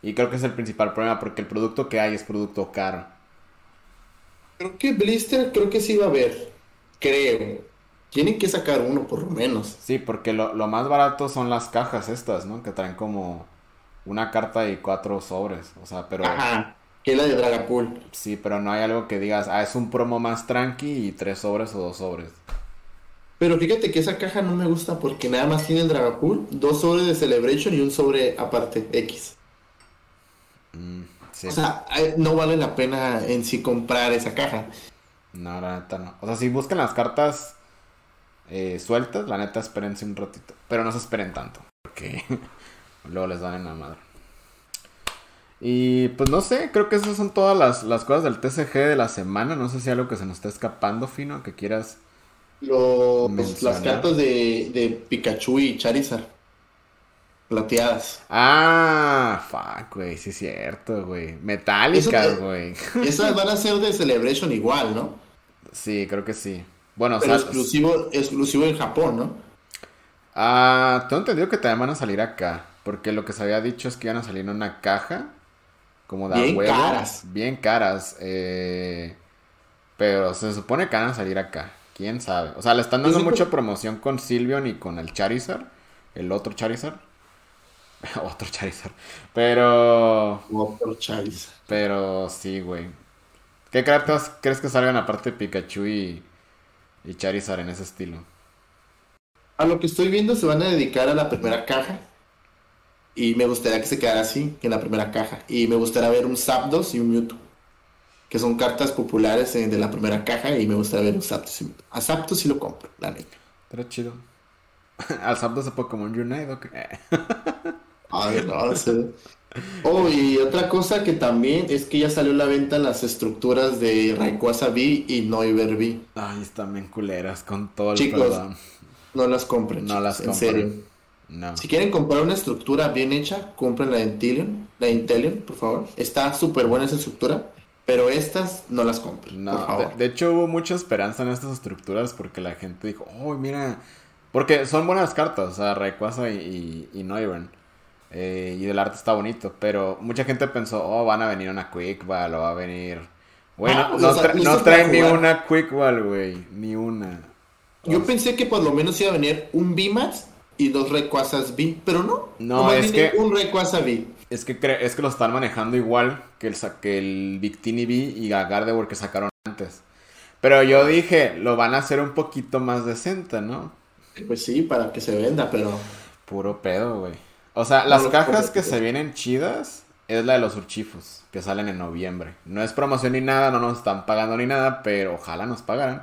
Y creo que es el principal problema porque el producto que hay es producto caro. Creo que blister, creo que sí va a haber creo. Tienen que sacar uno por lo menos. Sí, porque lo, más barato son las cajas estas, ¿no? Que traen como una carta y cuatro sobres. O sea, pero. Ajá, que es la de Dragapult. Sí, pero no hay algo que digas, ah, es un promo más tranqui y tres sobres o dos sobres. Pero fíjate que esa caja no me gusta porque nada más tiene el Dragapult, dos sobres de Celebration y un sobre aparte, X. Mm, o sea, no vale la pena en sí comprar esa caja. No, la neta no. O sea, si buscan las cartas eh, sueltas, la neta espérense un ratito. Pero no se esperen tanto. Porque luego les dan en la madre. Y pues no sé, creo que esas son todas las, cosas del TCG de la semana. No sé si hay algo que se nos está escapando, Fino, que quieras. Lo, pues, las cartas de, de Pikachu y Charizard. Plateadas. Ah, fuck, güey, sí es cierto, güey. Metálicas, güey. Esas van a ser de Celebration igual, ¿no? Sí, creo que sí. Bueno, Pero exclusivo, exclusivo en Japón, ¿no? Ah, tengo entendido que también van a salir acá. Porque lo que se había dicho es que iban a salir en una caja. Como de bien caras. Bien caras. Eh, pero se supone que van a salir acá. ¿Quién sabe? O sea, le están dando mucha promoción con Silvion y con el Charizard. El otro Charizard. otro Charizard. Pero... Otro Charizard. Pero sí, güey. ¿Qué cartas crees que salgan aparte de Pikachu y, y Charizard en ese estilo? A lo que estoy viendo se van a dedicar a la primera caja. Y me gustaría que se quedara así, en la primera caja. Y me gustaría ver un Zapdos y un Mewtwo. que son cartas populares eh, de la primera caja y me gusta ver los Zapdos. A Zapdos sí lo compro, la neta. Pero chido. Al Zapdos de Pokémon Unite, ok. Ay, no, sé. Oh, y otra cosa que también es que ya salió a la venta las estructuras de Rayquaza V y Noiver V. Ay, están bien culeras con todo el Chicos, perdón. No las compren. No las en compren. serio. No. Si quieren comprar una estructura bien hecha, compren la de Intelion, la de Intelion, por favor. Está súper buena esa estructura, pero estas no las compren, No, por de, favor. de hecho hubo mucha esperanza en estas estructuras porque la gente dijo, oh, mira, porque son buenas cartas, o sea, Rayquaza y, y, y Noivern, eh, y del arte está bonito, pero mucha gente pensó, oh, van a venir una Quick Ball o va a venir... Güey, Ah, no, pues, no tra- no traen ni una Quick Ball, güey, ni una. Yo pensé que por lo menos iba a venir un VMAX y dos Rayquazas V, pero no. No, es que- un Rayquaza V. Es que, es que lo están manejando igual que el, que el Victini B y a Gardevoir que sacaron antes. Pero yo dije, lo van a hacer un poquito más decente, ¿no? Pues sí, para que se venda, pero Puro pedo, güey. O sea, No las cajas que se vienen chidas es la de los urchifos, que salen en noviembre. No es promoción ni nada, no nos están pagando ni nada, pero ojalá nos pagaran.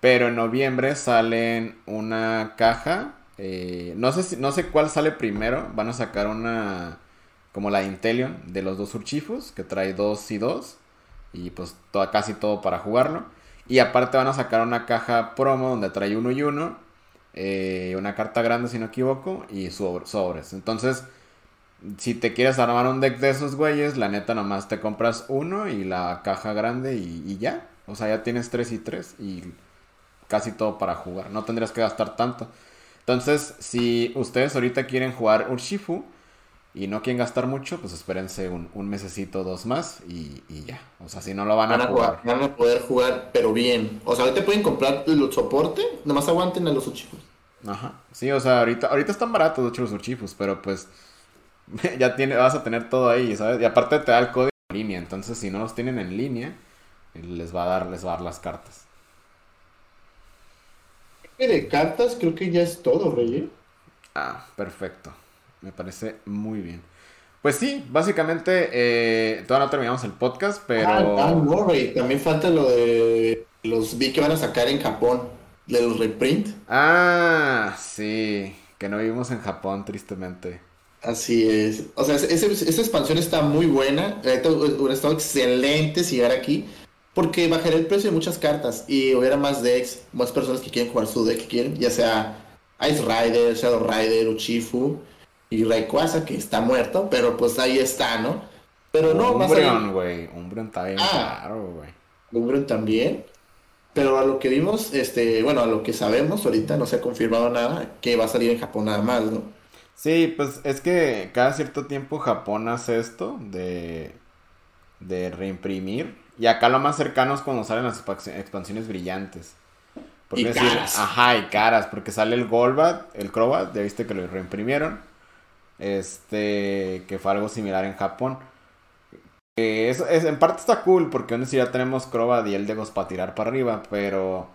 Pero en noviembre salen una caja. Eh, no sé si, no sé cuál sale primero. Van a sacar una como la Intelion de los dos urchifos, que trae dos y dos. Y pues toda, casi todo para jugarlo. Y aparte van a sacar una caja promo donde trae uno y uno. eh, una carta grande si no equivoco. Y sobre- sobres. Entonces, si te quieres armar un deck de esos güeyes, la neta nomás te compras uno y la caja grande y, y ya. O sea, ya tienes tres y tres y casi todo para jugar. No tendrías que gastar tanto. Entonces, si ustedes ahorita quieren jugar Urshifu y no quieren gastar mucho, pues espérense un, un mesecito, dos más y, y ya. O sea, si no lo van a, van a, jugar. van a poder jugar, pero bien. O sea, ahorita pueden comprar el soporte, nomás aguanten a los chicos. Ajá. Sí, o sea, ahorita, ahorita están baratos, de hecho, los Urchifus, pero pues ya tiene, vas a tener todo ahí, ¿sabes? Y aparte te da el código en línea, entonces si no los tienen en línea, les va a dar, les va a dar las cartas. De cartas creo que ya es todo, Rey. Ah, perfecto. Me parece muy bien. Pues sí, básicamente eh, todavía no terminamos el podcast, pero... Ah, ah, no, Rey. También falta lo de los vi que van a sacar en Japón, de los reprint. Ah, sí, que no vivimos en Japón, tristemente. Así es. O sea, esa expansión está muy buena. Hubiera estado excelente llegar aquí. Porque bajaría el precio de muchas cartas y hubiera más decks, más personas que quieren jugar su deck que quieren, ya sea Ice Rider, Shadow Rider, Uchifu y Rayquaza, que está muerto, pero pues ahí está, ¿no? Pero no, Umbreon, güey. Umbreon está bien Ah. caro, güey. Umbreon también. Pero a lo que vimos, este, bueno, a lo que sabemos ahorita, no se ha confirmado nada, que va a salir en Japón nada más, ¿no? Sí, pues es que cada cierto tiempo Japón hace esto de, de reimprimir. Y acá lo más cercano es cuando salen las expa- expansiones brillantes. Por Y qué decir- caras. Ajá, y caras, porque sale el Golbat, el Crobat, ya viste que lo reimprimieron. Este, que fue algo similar en Japón. Eh, es, en parte está cool, porque aún así ya tenemos Crobat y Eldegos para tirar para arriba, pero...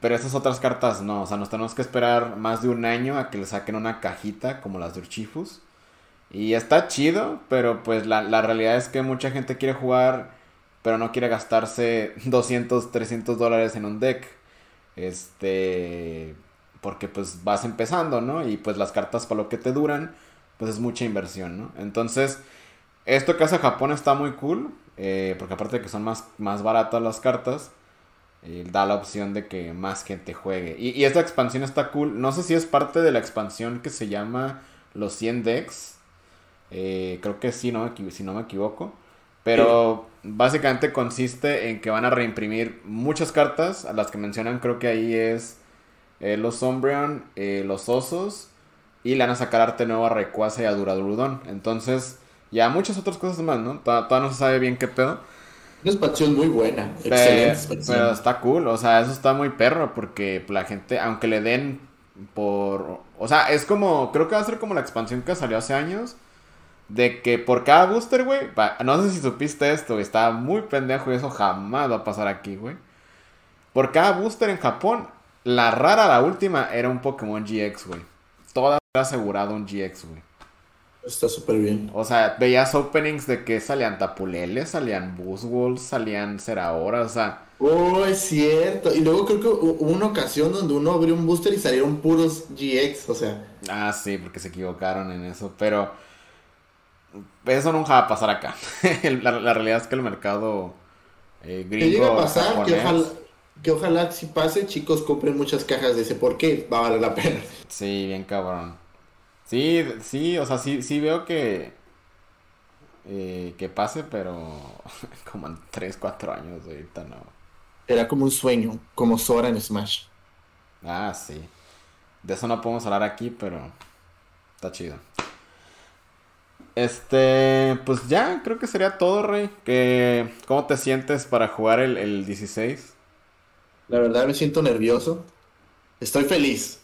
Pero esas otras cartas no, o sea, nos tenemos que esperar más de un año a que le saquen una cajita como las de Urchifus. Y está chido, pero pues la, la realidad es que mucha gente quiere jugar, pero no quiere gastarse 200, 300 dólares en un deck. Este, porque pues vas empezando, ¿no? Y pues las cartas para lo que te duran, pues es mucha inversión, ¿no? Entonces, esto que hace Japón está muy cool, eh, porque aparte de que son más, más baratas las cartas, eh, da la opción de que más gente juegue. Y, y esta expansión está cool. No sé si es parte de la expansión que se llama los 100 decks. Eh, creo que sí, no si no me equivoco. Pero básicamente consiste en que van a reimprimir muchas cartas. A las que mencionan creo que ahí es eh, los Sombreon, eh, los Osos. Y le van a sacar arte nuevo a Rayquaza y a Duradurudon. Entonces, ya muchas otras cosas más, ¿no? Toda- Todavía no se sabe bien qué pedo. Una expansión muy buena, Pero, excelente expansión. pero está cool, o sea, eso está muy perro porque la gente, aunque le den por... O sea, es como, creo que va a ser como la expansión que salió hace años. De que por cada booster, güey, no sé si supiste esto, güey, está muy pendejo y eso jamás va a pasar aquí, güey. Por cada booster en Japón, la rara, la última, era un Pokémon GX, güey. Toda era asegurado un GX, güey. Está súper bien. O sea, veías openings de que salían tapuleles, salían buswolves, salían Cerahora, o sea. Oh, es cierto. Y luego creo que hubo una ocasión donde uno abrió un booster y salieron puros GX, o sea. Ah, sí, porque se equivocaron en eso. Pero eso nunca va a pasar acá. la, realidad es que el mercado eh, gringo. llega a pasar? Que ojalá, que ojalá si pase, chicos, compren muchas cajas de ese porque va a valer la pena. Sí, bien cabrón. Sí, sí, o sea, sí, sí veo que. Eh, que pase, pero como en 3, 4 años ahorita no. Era como un sueño, como Sora en Smash. Ah, sí. De eso no podemos hablar aquí, pero está chido. Este, pues ya, creo que sería todo, Rey. Que, ¿Cómo te sientes para jugar el, el 16? La verdad me siento nervioso. Estoy feliz.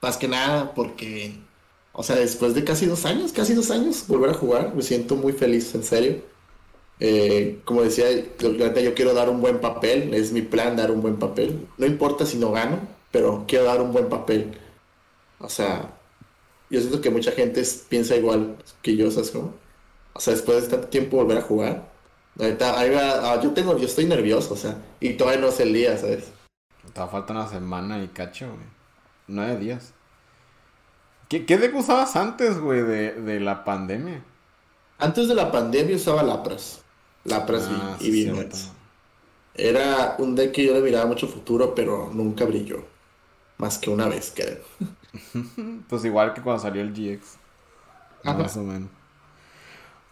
Más que nada porque, o sea, después de casi dos años, casi dos años, volver a jugar, me siento muy feliz, en serio. Eh, como decía, yo quiero dar un buen papel, es mi plan dar un buen papel. No importa si no gano, pero quiero dar un buen papel. O sea, yo siento que mucha gente piensa igual que yo, ¿sabes cómo? O sea, después de tanto tiempo volver a jugar. Ah, yo tengo, yo estoy nervioso, o sea, y todavía no es el día, ¿sabes? Te falta una semana y cacho, güey. Nueve días. ¿Qué, qué deck usabas antes, güey, de, la pandemia? Antes de la pandemia usaba Lapras. Lapras y, ah, Era un deck que yo le miraba mucho futuro, pero nunca brilló. Más que una vez, creo. pues igual que cuando salió el GX. Más o menos.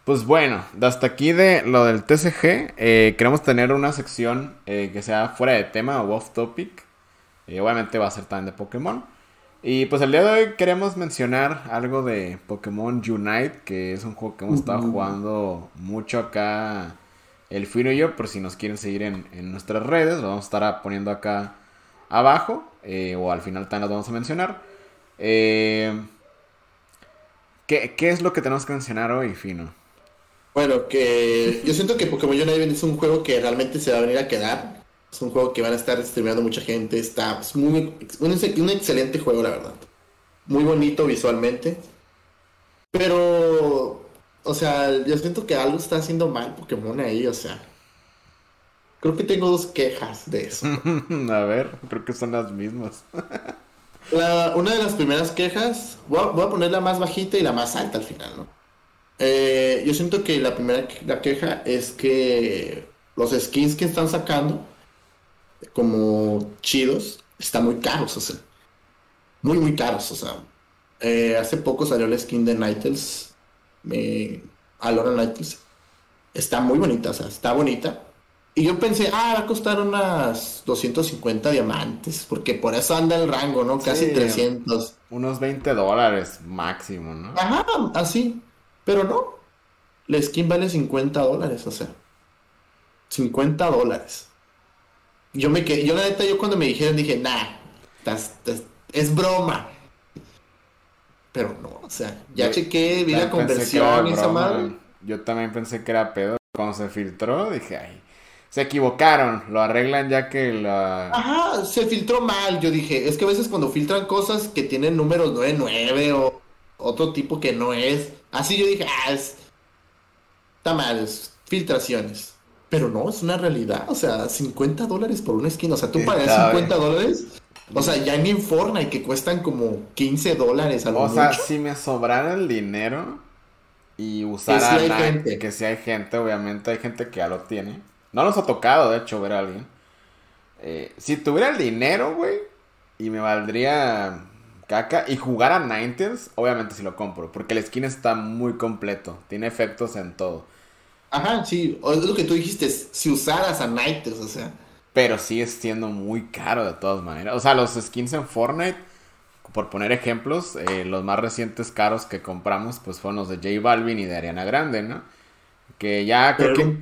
Pues bueno, hasta aquí de lo del TCG. Eh, queremos tener una sección eh, que sea fuera de tema o off topic. Eh, obviamente va a ser también de Pokémon. Y pues el día de hoy queremos mencionar algo de Pokémon Unite, que es un juego que hemos estado jugando mucho acá el Fino y yo, por si nos quieren seguir en, en nuestras redes, lo vamos a estar poniendo acá abajo, o al final también lo vamos a mencionar. Eh, ¿qué, es lo que tenemos que mencionar hoy, Fino? Bueno, que yo siento que Pokémon Unite es un juego que realmente se va a venir a quedar. Es un juego que van a estar streameando mucha gente. Está es muy, un, un excelente juego, la verdad. Muy bonito visualmente. Pero, o sea, yo siento que algo está haciendo mal Pokémon ahí, o sea. Creo que tengo dos quejas de eso. a ver, creo que son las mismas. una de las primeras quejas, voy a, poner la más bajita y la más alta al final, ¿no? Eh, yo siento que la primera la queja es que los skins que están sacando, como chidos, están muy caros, o sea, muy, muy caros, o sea. Eh, hace poco salió el skin de Nightles, me, Alora Nightles. Está muy bonita, o sea, está bonita y yo pensé, ah, va a costar unas 250 diamantes, porque por eso anda el rango, ¿no? Casi 300. Unos 20 dólares máximo, ¿no? Ajá, así. Pero no. La skin vale 50 dólares, o sea. 50 dólares. Yo me quedé, yo la neta, yo cuando me dijeron dije, nah, es broma. Pero no, o sea, ya chequé, vi la conversión y esa madre. Yo también pensé que era pedo. Cuando se filtró, dije, ay, se equivocaron, lo arreglan ya que la... Ajá, se filtró mal, yo dije, es que a veces cuando filtran cosas que tienen números 99 o otro tipo que no es, así yo dije, ah, es... Está mal, es filtraciones. Pero no, es una realidad, o sea, 50 dólares por una skin, o sea, tú pagas 50 dólares, o sea, ya ni en Fortnite que cuestan como 15 dólares O sea, si me sobrara el dinero y usara que si hay gente, obviamente hay gente que ya lo tiene no nos ha tocado, de hecho, ver a alguien. Eh, si tuviera el dinero, güey, y me valdría caca, y jugar a Ninetales, obviamente si lo compro, porque el skin está muy completo, tiene efectos en todo. Ajá, sí, es lo que tú dijiste, si usaras a Ninetales, o sea. Pero sigue siendo muy caro de todas maneras. O sea, los skins en Fortnite, por poner ejemplos, eh, los más recientes caros que compramos, pues fueron los de J Balvin y de Ariana Grande, ¿no? Que ya creo que...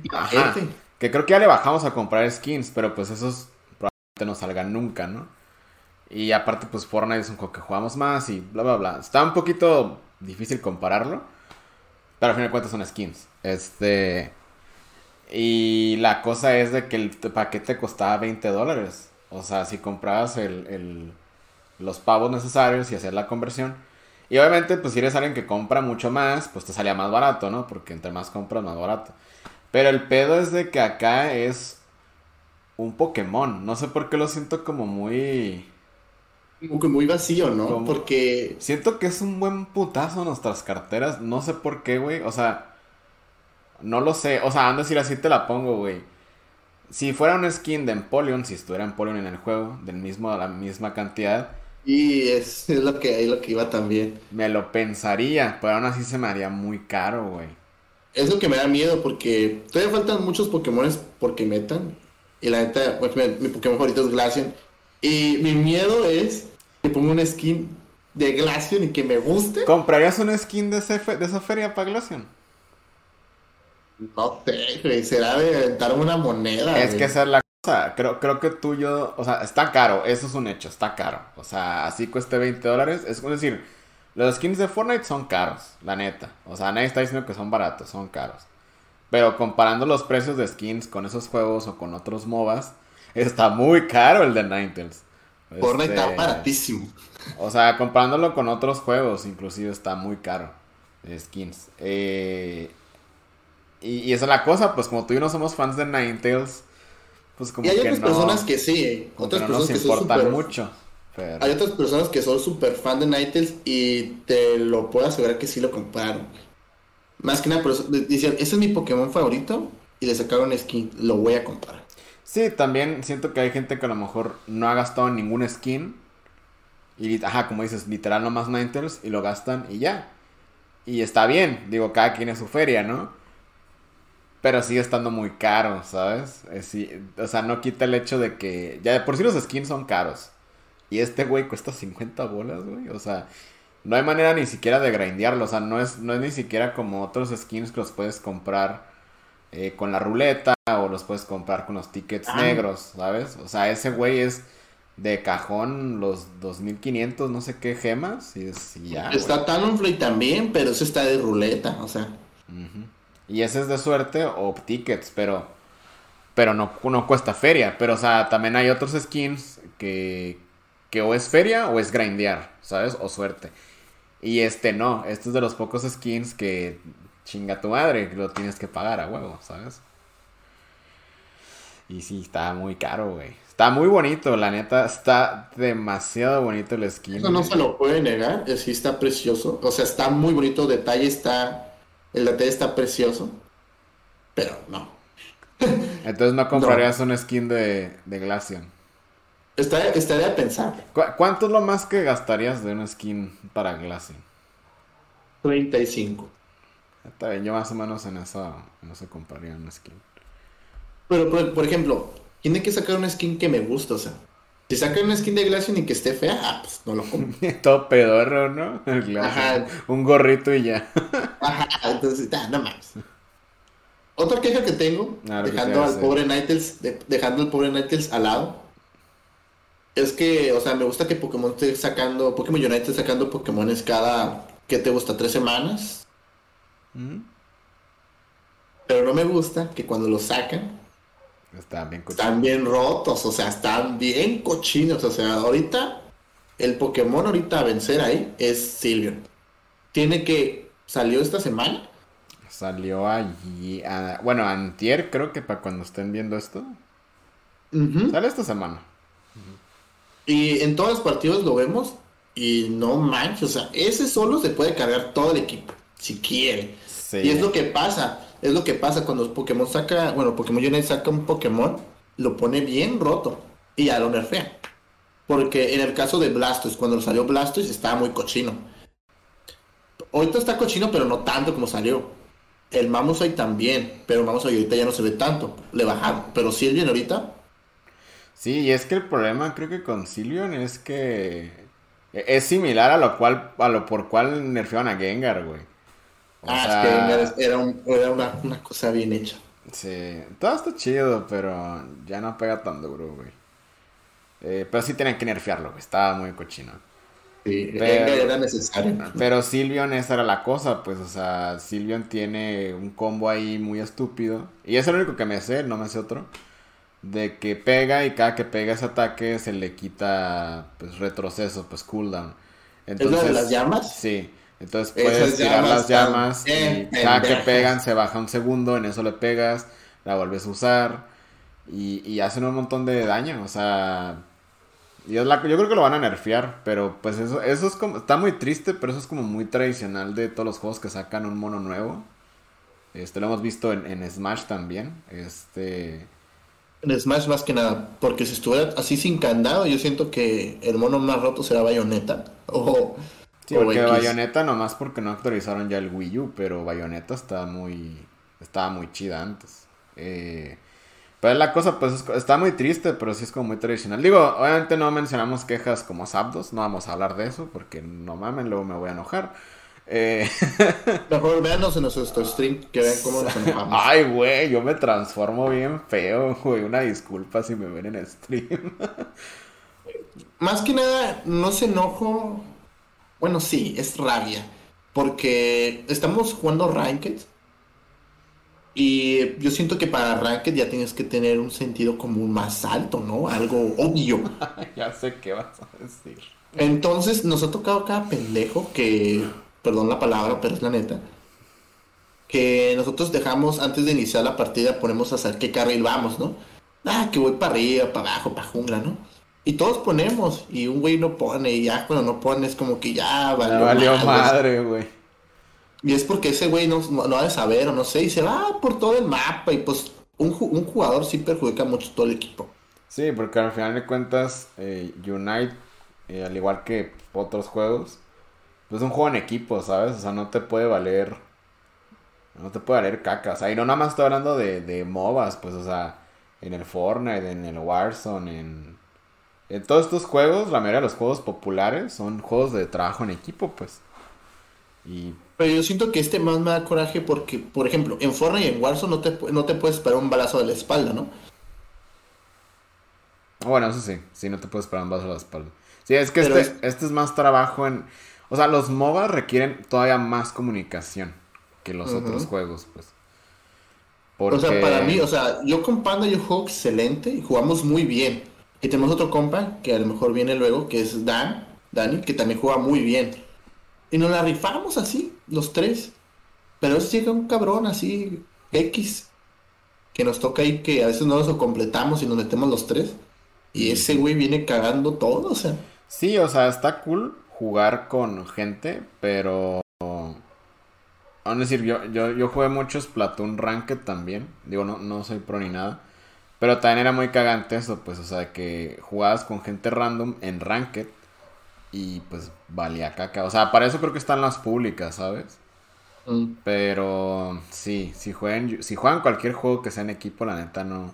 Que creo que ya le bajamos a comprar skins, pero pues esos probablemente no salgan nunca, ¿no? Y aparte, pues Fortnite es un juego que jugamos más y bla, bla, bla. Está un poquito difícil compararlo. Pero al fin de cuentas son skins. Este. Y la cosa es de que el paquete costaba 20 dólares. O sea, si comprabas el, los pavos necesarios y hacías la conversión. Y obviamente, pues si eres alguien que compra mucho más, pues te salía más barato, ¿no? Porque entre más compras, más barato. Pero el pedo es de que acá es un Pokémon. No sé por qué lo siento como muy... Como que muy vacío, ¿no? Porque... Siento que es un buen putazo nuestras carteras. No sé por qué, güey. O sea... No lo sé. O sea, ando a decir así te la pongo, güey. Si fuera un skin de Empoleon, si estuviera Empoleon en el juego, del mismo, la misma cantidad. Y es, lo que, es lo que iba también. Me lo pensaría, pero aún así se me haría muy caro, güey. Es lo que me da miedo porque todavía faltan muchos Pokémon porque metan. Y la neta, pues, mi, Pokémon favorito es Glaceon. Y mi miedo es que ponga una skin de Glaceon y que me guste. ¿Comprarías una skin de, de esa feria para Glaceon? No sé, güey. Será de dar una moneda. Es que esa es la cosa. Creo, creo que tú yo. O sea, está caro. Eso es un hecho. Está caro. O sea, así cueste 20 dólares. Es decir, los skins de Fortnite son caros. La neta. O sea, nadie está diciendo que son baratos. Son caros. Pero comparando los precios de skins con esos juegos o con otros MOBAs, está muy caro el de Ninetales. Fortnite está este, baratísimo. O sea, comparándolo con otros juegos, inclusive está muy caro. Skins. Eh, y, esa es la cosa, pues como tú y yo no somos fans de Ninetales, pues como y hay otras personas que sí, otras personas que importan mucho. Hay otras personas que son súper fan de Ninetales y te lo puedo asegurar que sí lo compraron. Más que nada, por eso dicen, ese es mi Pokémon favorito y le sacaron skin, lo voy a comprar. Sí, también siento que hay gente que a lo mejor no ha gastado ningún skin. Y, ajá, como dices, literal nomás Ninetales y lo gastan y ya. Y está bien, digo, cada quien es su feria, ¿no? Pero sigue estando muy caro, ¿sabes? o sea, no quita el hecho de que. Ya de por sí los skins son caros. Y este güey cuesta 50 bolas, güey. O sea, no hay manera ni siquiera de grindearlo. O sea, no es, no es ni siquiera como otros skins que los puedes comprar eh, con la ruleta o los puedes comprar con los tickets ah. negros, ¿sabes? O sea, ese güey es de cajón los 2500, no sé qué gemas. Y, ya. Está Talonflame también, pero eso está de ruleta, o sea. Y ese es de suerte o tickets, pero. Pero no, no cuesta feria. Pero, o sea, también hay otros skins que. Que o es feria o es grindear, ¿sabes? O suerte. Y este no, este es de los pocos skins que chinga tu madre, lo tienes que pagar a huevo, ¿sabes? Y sí, está muy caro, güey. Está muy bonito, la neta, está demasiado bonito el skin. Eso no se lo puede negar, sí está precioso. O sea, está muy bonito, detalle está, el detalle está precioso, pero no. Entonces no comprarías un skin de, de Glaceon. Estaría, a pensar. ¿Cuánto es lo más que gastarías de una skin para Glassy? 35. Está bien, yo más o menos en eso, no se compraría una skin. Pero, por, ejemplo, tiene que sacar una skin que me gusta, o sea. Si sacan una skin de Glaceon y que esté fea, ah, pues no lo compro. Todo pedorro, ¿no? Ajá. Un gorrito y ya. Ajá, entonces, ah, no más. Otra queja que tengo, dejando al pobre Nightles, dejando al pobre Nightles al lado, es que, o sea, me gusta que Pokémon esté sacando, Pokémon Unite esté sacando Pokémones cada, ¿qué te gusta? ¿Tres semanas? Pero no me gusta que cuando los sacan, están bien, están bien rotos, o sea, están bien cochinos. O sea, ahorita, el Pokémon ahorita a vencer ahí es Silvion. Tiene que, salió esta semana. Salió allí, bueno, antier creo que para cuando estén viendo esto. Sale esta semana. Y en todos los partidos lo vemos y no manches, o sea, ese solo se puede cargar todo el equipo, si quiere. Y es lo que pasa, es lo que pasa cuando Pokémon saca, bueno, Pokémon Unite saca un Pokémon, lo pone bien roto y ya lo nerfea. Porque en el caso de Blastoise, cuando salió Blastoise estaba muy cochino. Ahorita está cochino, pero no tanto como salió. El Mamosite también, pero el Mamosite ahorita ya no se ve tanto. Le bajaron. Pero si bien ahorita, Sí, y es que el problema creo que con Silvion es que es similar a lo cual a lo por cual nerfearon a Gengar, güey. ah, es que Gengar era, una, cosa bien hecha. Sí, todo está chido, pero ya no pega tan duro, güey. Eh, pero sí tienen que nerfearlo, güey. Estaba muy cochino. Sí, Gengar era necesario. Pero Silvion, esa era la cosa, pues, o sea, Silvion tiene un combo ahí muy estúpido. Y es el único que me sé, no me sé otro de que pega y cada que pega ese ataque se le quita pues retroceso, pues cooldown. Entonces, ¿Es la de las llamas? Sí. Entonces puedes tirar las llamas y cada que pegan se baja un segundo, en eso le pegas, la vuelves a usar y, y hacen un montón de daño. O sea, y es la, yo creo que lo van a nerfear, pero pues eso, eso es como, está muy triste, pero eso es como muy tradicional de todos los juegos que sacan un mono nuevo. Este lo hemos visto en, en Smash también. Este. En Smash más que nada, porque si estuviera así sin candado, yo siento que el mono más roto será Bayonetta. O, sí, porque Bayonetta nomás porque no actualizaron ya el Wii U, pero Bayonetta está muy. estaba muy chida antes. Eh, pero la cosa, pues, está muy triste, pero sí es como muy tradicional. Digo, obviamente no mencionamos quejas como Zapdos, no vamos a hablar de eso, porque no mamen, luego me voy a enojar. Eh... Mejor véanos en nuestro stream, que vean cómo nos enojamos. Ay, güey, yo me transformo bien feo, güey. Una disculpa si me ven en stream. Más que nada, no se enojo. Bueno, sí, es rabia. Porque estamos jugando Ranked y yo siento que para Ranked ya tienes que tener un sentido común más alto, ¿no? Algo obvio. ya sé qué vas a decir. Entonces nos ha tocado cada pendejo que, perdón la palabra, pero es la neta, que nosotros dejamos antes de iniciar la partida, ponemos a hacer qué carril vamos, ¿no? Ah, que voy para arriba, para abajo, para jungla, ¿no? Y todos ponemos, y un güey no pone, y ya cuando no pone es como que ya valió, valió madre, güey. Y es porque ese güey no, no, ha de saber o no sé, y se va por todo el mapa y pues un, un jugador sí perjudica mucho todo el equipo. Sí, porque al final de cuentas, eh, Unite, eh, al igual que otros juegos, es un juego en equipo, ¿sabes? O sea, no te puede valer, no te puede valer caca. O sea, y no nada más estoy hablando de, de MOBAs, pues, o sea, en el Fortnite, en el Warzone, en, en todos estos juegos, la mayoría de los juegos populares son juegos de trabajo en equipo, pues. Y pero yo siento que este más me da coraje porque, por ejemplo, en Fortnite y en Warzone no te, no te puedes esperar un balazo de la espalda, ¿no? Bueno, eso sí, sí, no te puedes esperar un balazo de la espalda. Sí, es que este es... este es más trabajo en... O sea, los MOBA requieren todavía más comunicación que los otros juegos, pues. O sea, para mí, o sea, yo con Panda yo juego excelente y jugamos muy bien. Y tenemos otro compa que a lo mejor viene luego, que es Dan, Dani, que también juega muy bien. Y nos la rifamos así, los tres. Pero eso llega un cabrón así, X, que nos toca ahí que a veces no nos completamos y nos metemos los tres. Y ese güey viene cagando todo, o sea. Sí, o sea, está cool jugar con gente, pero... a decir, yo, yo, yo jugué mucho Splatoon Ranked también. Digo, no, no soy pro ni nada. Pero también era muy cagante eso, pues, o sea, que jugabas con gente random en Ranked y pues valía caca. O sea, para eso creo que están las públicas, ¿sabes? Mm. Pero sí, si juegan, si juegan cualquier juego que sea en equipo, la neta no.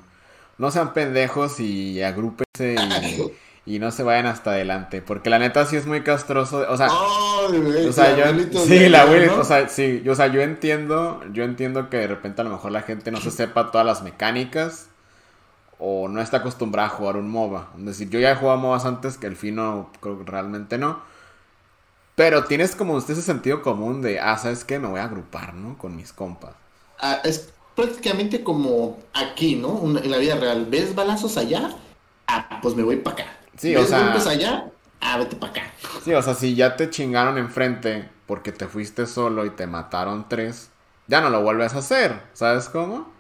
No sean pendejos y agrúpense y, no se vayan hasta adelante. Porque la neta sí es muy castroso. O sea, o sea yo, sí, la o sea, sí, o sea, yo entiendo, yo entiendo que de repente a lo mejor la gente no se sepa todas las mecánicas o no está acostumbrado a jugar un MOBA. Es decir, yo ya he jugado MOBAs antes que el Fino creo que realmente no. Pero tienes como usted ese sentido común de, ah, ¿sabes qué? Me voy a agrupar, ¿no? Con mis compas. Ah, es prácticamente como aquí, ¿no? en la vida real. ¿Ves balazos allá? Ah, pues me voy para acá. Sí, ¿Ves o sea... allá? Ah, vete para acá. Sí, o sea, si ya te chingaron enfrente porque te fuiste solo y te mataron tres, ya no lo vuelves a hacer, ¿sabes cómo?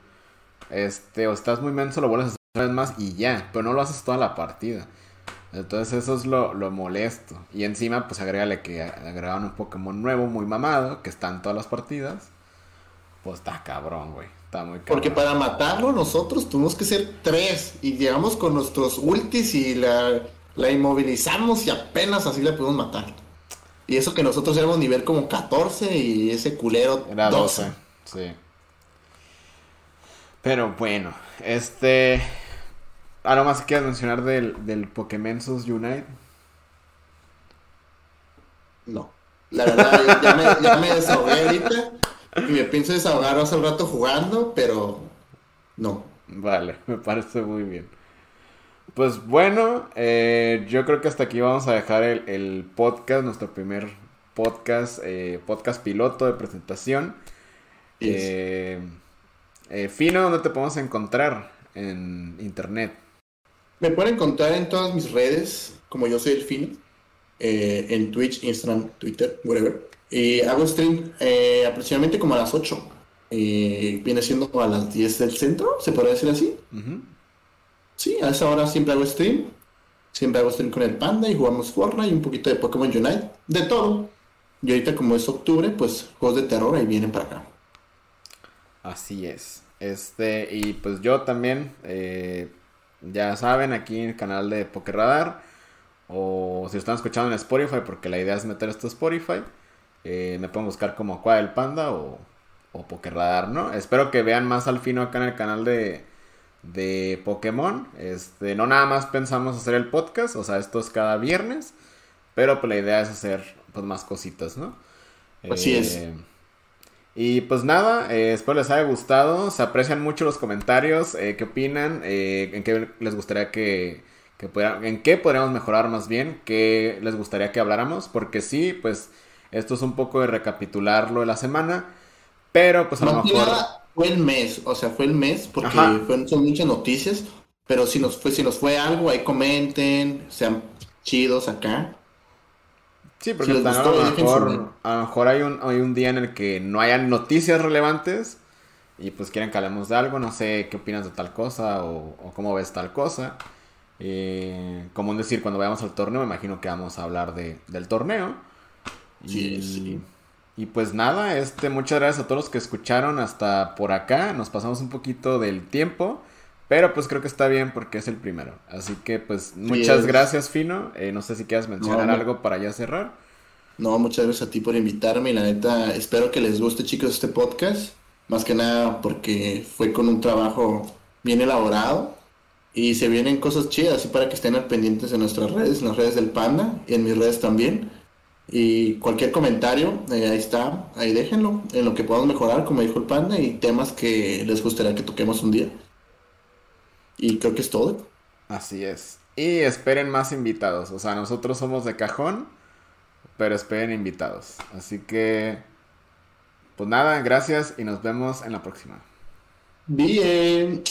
Este, o estás muy menso, lo vuelves a hacer vez más y ya, pero no lo haces toda la partida. Entonces eso es lo, molesto. Y encima pues agrégale que agregaron un Pokémon nuevo muy mamado, que está en todas las partidas. Pues está cabrón, güey. Está muy cabrón. Porque para matarlo nosotros tuvimos que ser tres. Y llegamos con nuestros ultis y la, la inmovilizamos y apenas así la pudimos matar. Y eso que nosotros éramos nivel como 14 y ese culero Era 12. Sí. Pero bueno, este... ¿Algo más que quieras mencionar del, del Pokémon Unite? No. La verdad, ya, me, ya me desahogué ahorita. Y me pienso desahogar hace un rato jugando, pero no. Vale, me parece muy bien. Pues bueno, eh, yo creo que hasta aquí vamos a dejar el, podcast, nuestro primer podcast, eh, podcast piloto de presentación. Eh, eh, Fino, ¿dónde te podemos encontrar en internet? Me pueden encontrar en todas mis redes, como yo soy el Fino. en Twitch, Instagram, Twitter, whatever. Y hago stream eh, aproximadamente como a las 8. viene siendo a las 10 del centro, se podría decir así. Sí, a esa hora siempre hago stream. Siempre hago stream con el Panda y jugamos Fortnite y un poquito de Pokémon Unite. De todo. Y ahorita como es octubre, pues juegos de terror ahí vienen para acá. Así es. Este, y pues yo también, eh, ya saben, aquí en el canal de Radar o si están escuchando en Spotify, porque la idea es meter esto a Spotify, eh, me pueden buscar como Cuá del Panda o, o Radar, ¿no? Espero que vean más al fino acá en el canal de, de Pokémon. Este, no nada más pensamos hacer el podcast, o sea, esto es cada viernes, pero pues la idea es hacer pues más cositas, ¿no? Así es. Eh, y pues nada, eh, espero les haya gustado. Se aprecian mucho los comentarios. Eh, ¿Qué opinan? ¿En qué les gustaría que, que ¿En qué podríamos mejorar más bien? ¿Qué les gustaría que habláramos? Porque sí, pues esto es un poco de recapitularlo de la semana. Pero pues a lo mejor... fue el mes, o sea, fue el mes porque son muchas noticias. Pero si nos fue, si nos fue algo, ahí comenten, sean chidos acá. Sí, porque a, lo mejor, a lo mejor hay un, hay un día en el que no hayan noticias relevantes y pues quieren que hablemos de algo, no sé qué opinas de tal cosa o, cómo ves tal cosa. Eh, como decir, cuando vayamos al torneo, me imagino que vamos a hablar de, del torneo. Sí, y, sí. Y pues nada, este, muchas gracias a todos los que escucharon hasta por acá. Nos pasamos un poquito del tiempo. Pero pues creo que está bien porque es el primero. Así que pues muchas gracias, Fino. Eh, no sé si quieras mencionar algo para ya cerrar. No, muchas gracias a ti por invitarme y la neta espero que les guste chicos este podcast. Más que nada porque fue con un trabajo bien elaborado y se vienen cosas chidas así para que estén al pendientes en nuestras redes, en las redes del Panda y en mis redes también. Y cualquier comentario, eh, ahí está, ahí déjenlo, en lo que podamos mejorar, como dijo el Panda, y temas que les gustaría que toquemos un día. Y creo que es todo. Así es. Y esperen más invitados. O sea, nosotros somos de cajón, pero esperen invitados. Así que, pues nada, gracias y nos vemos en la próxima. Bien.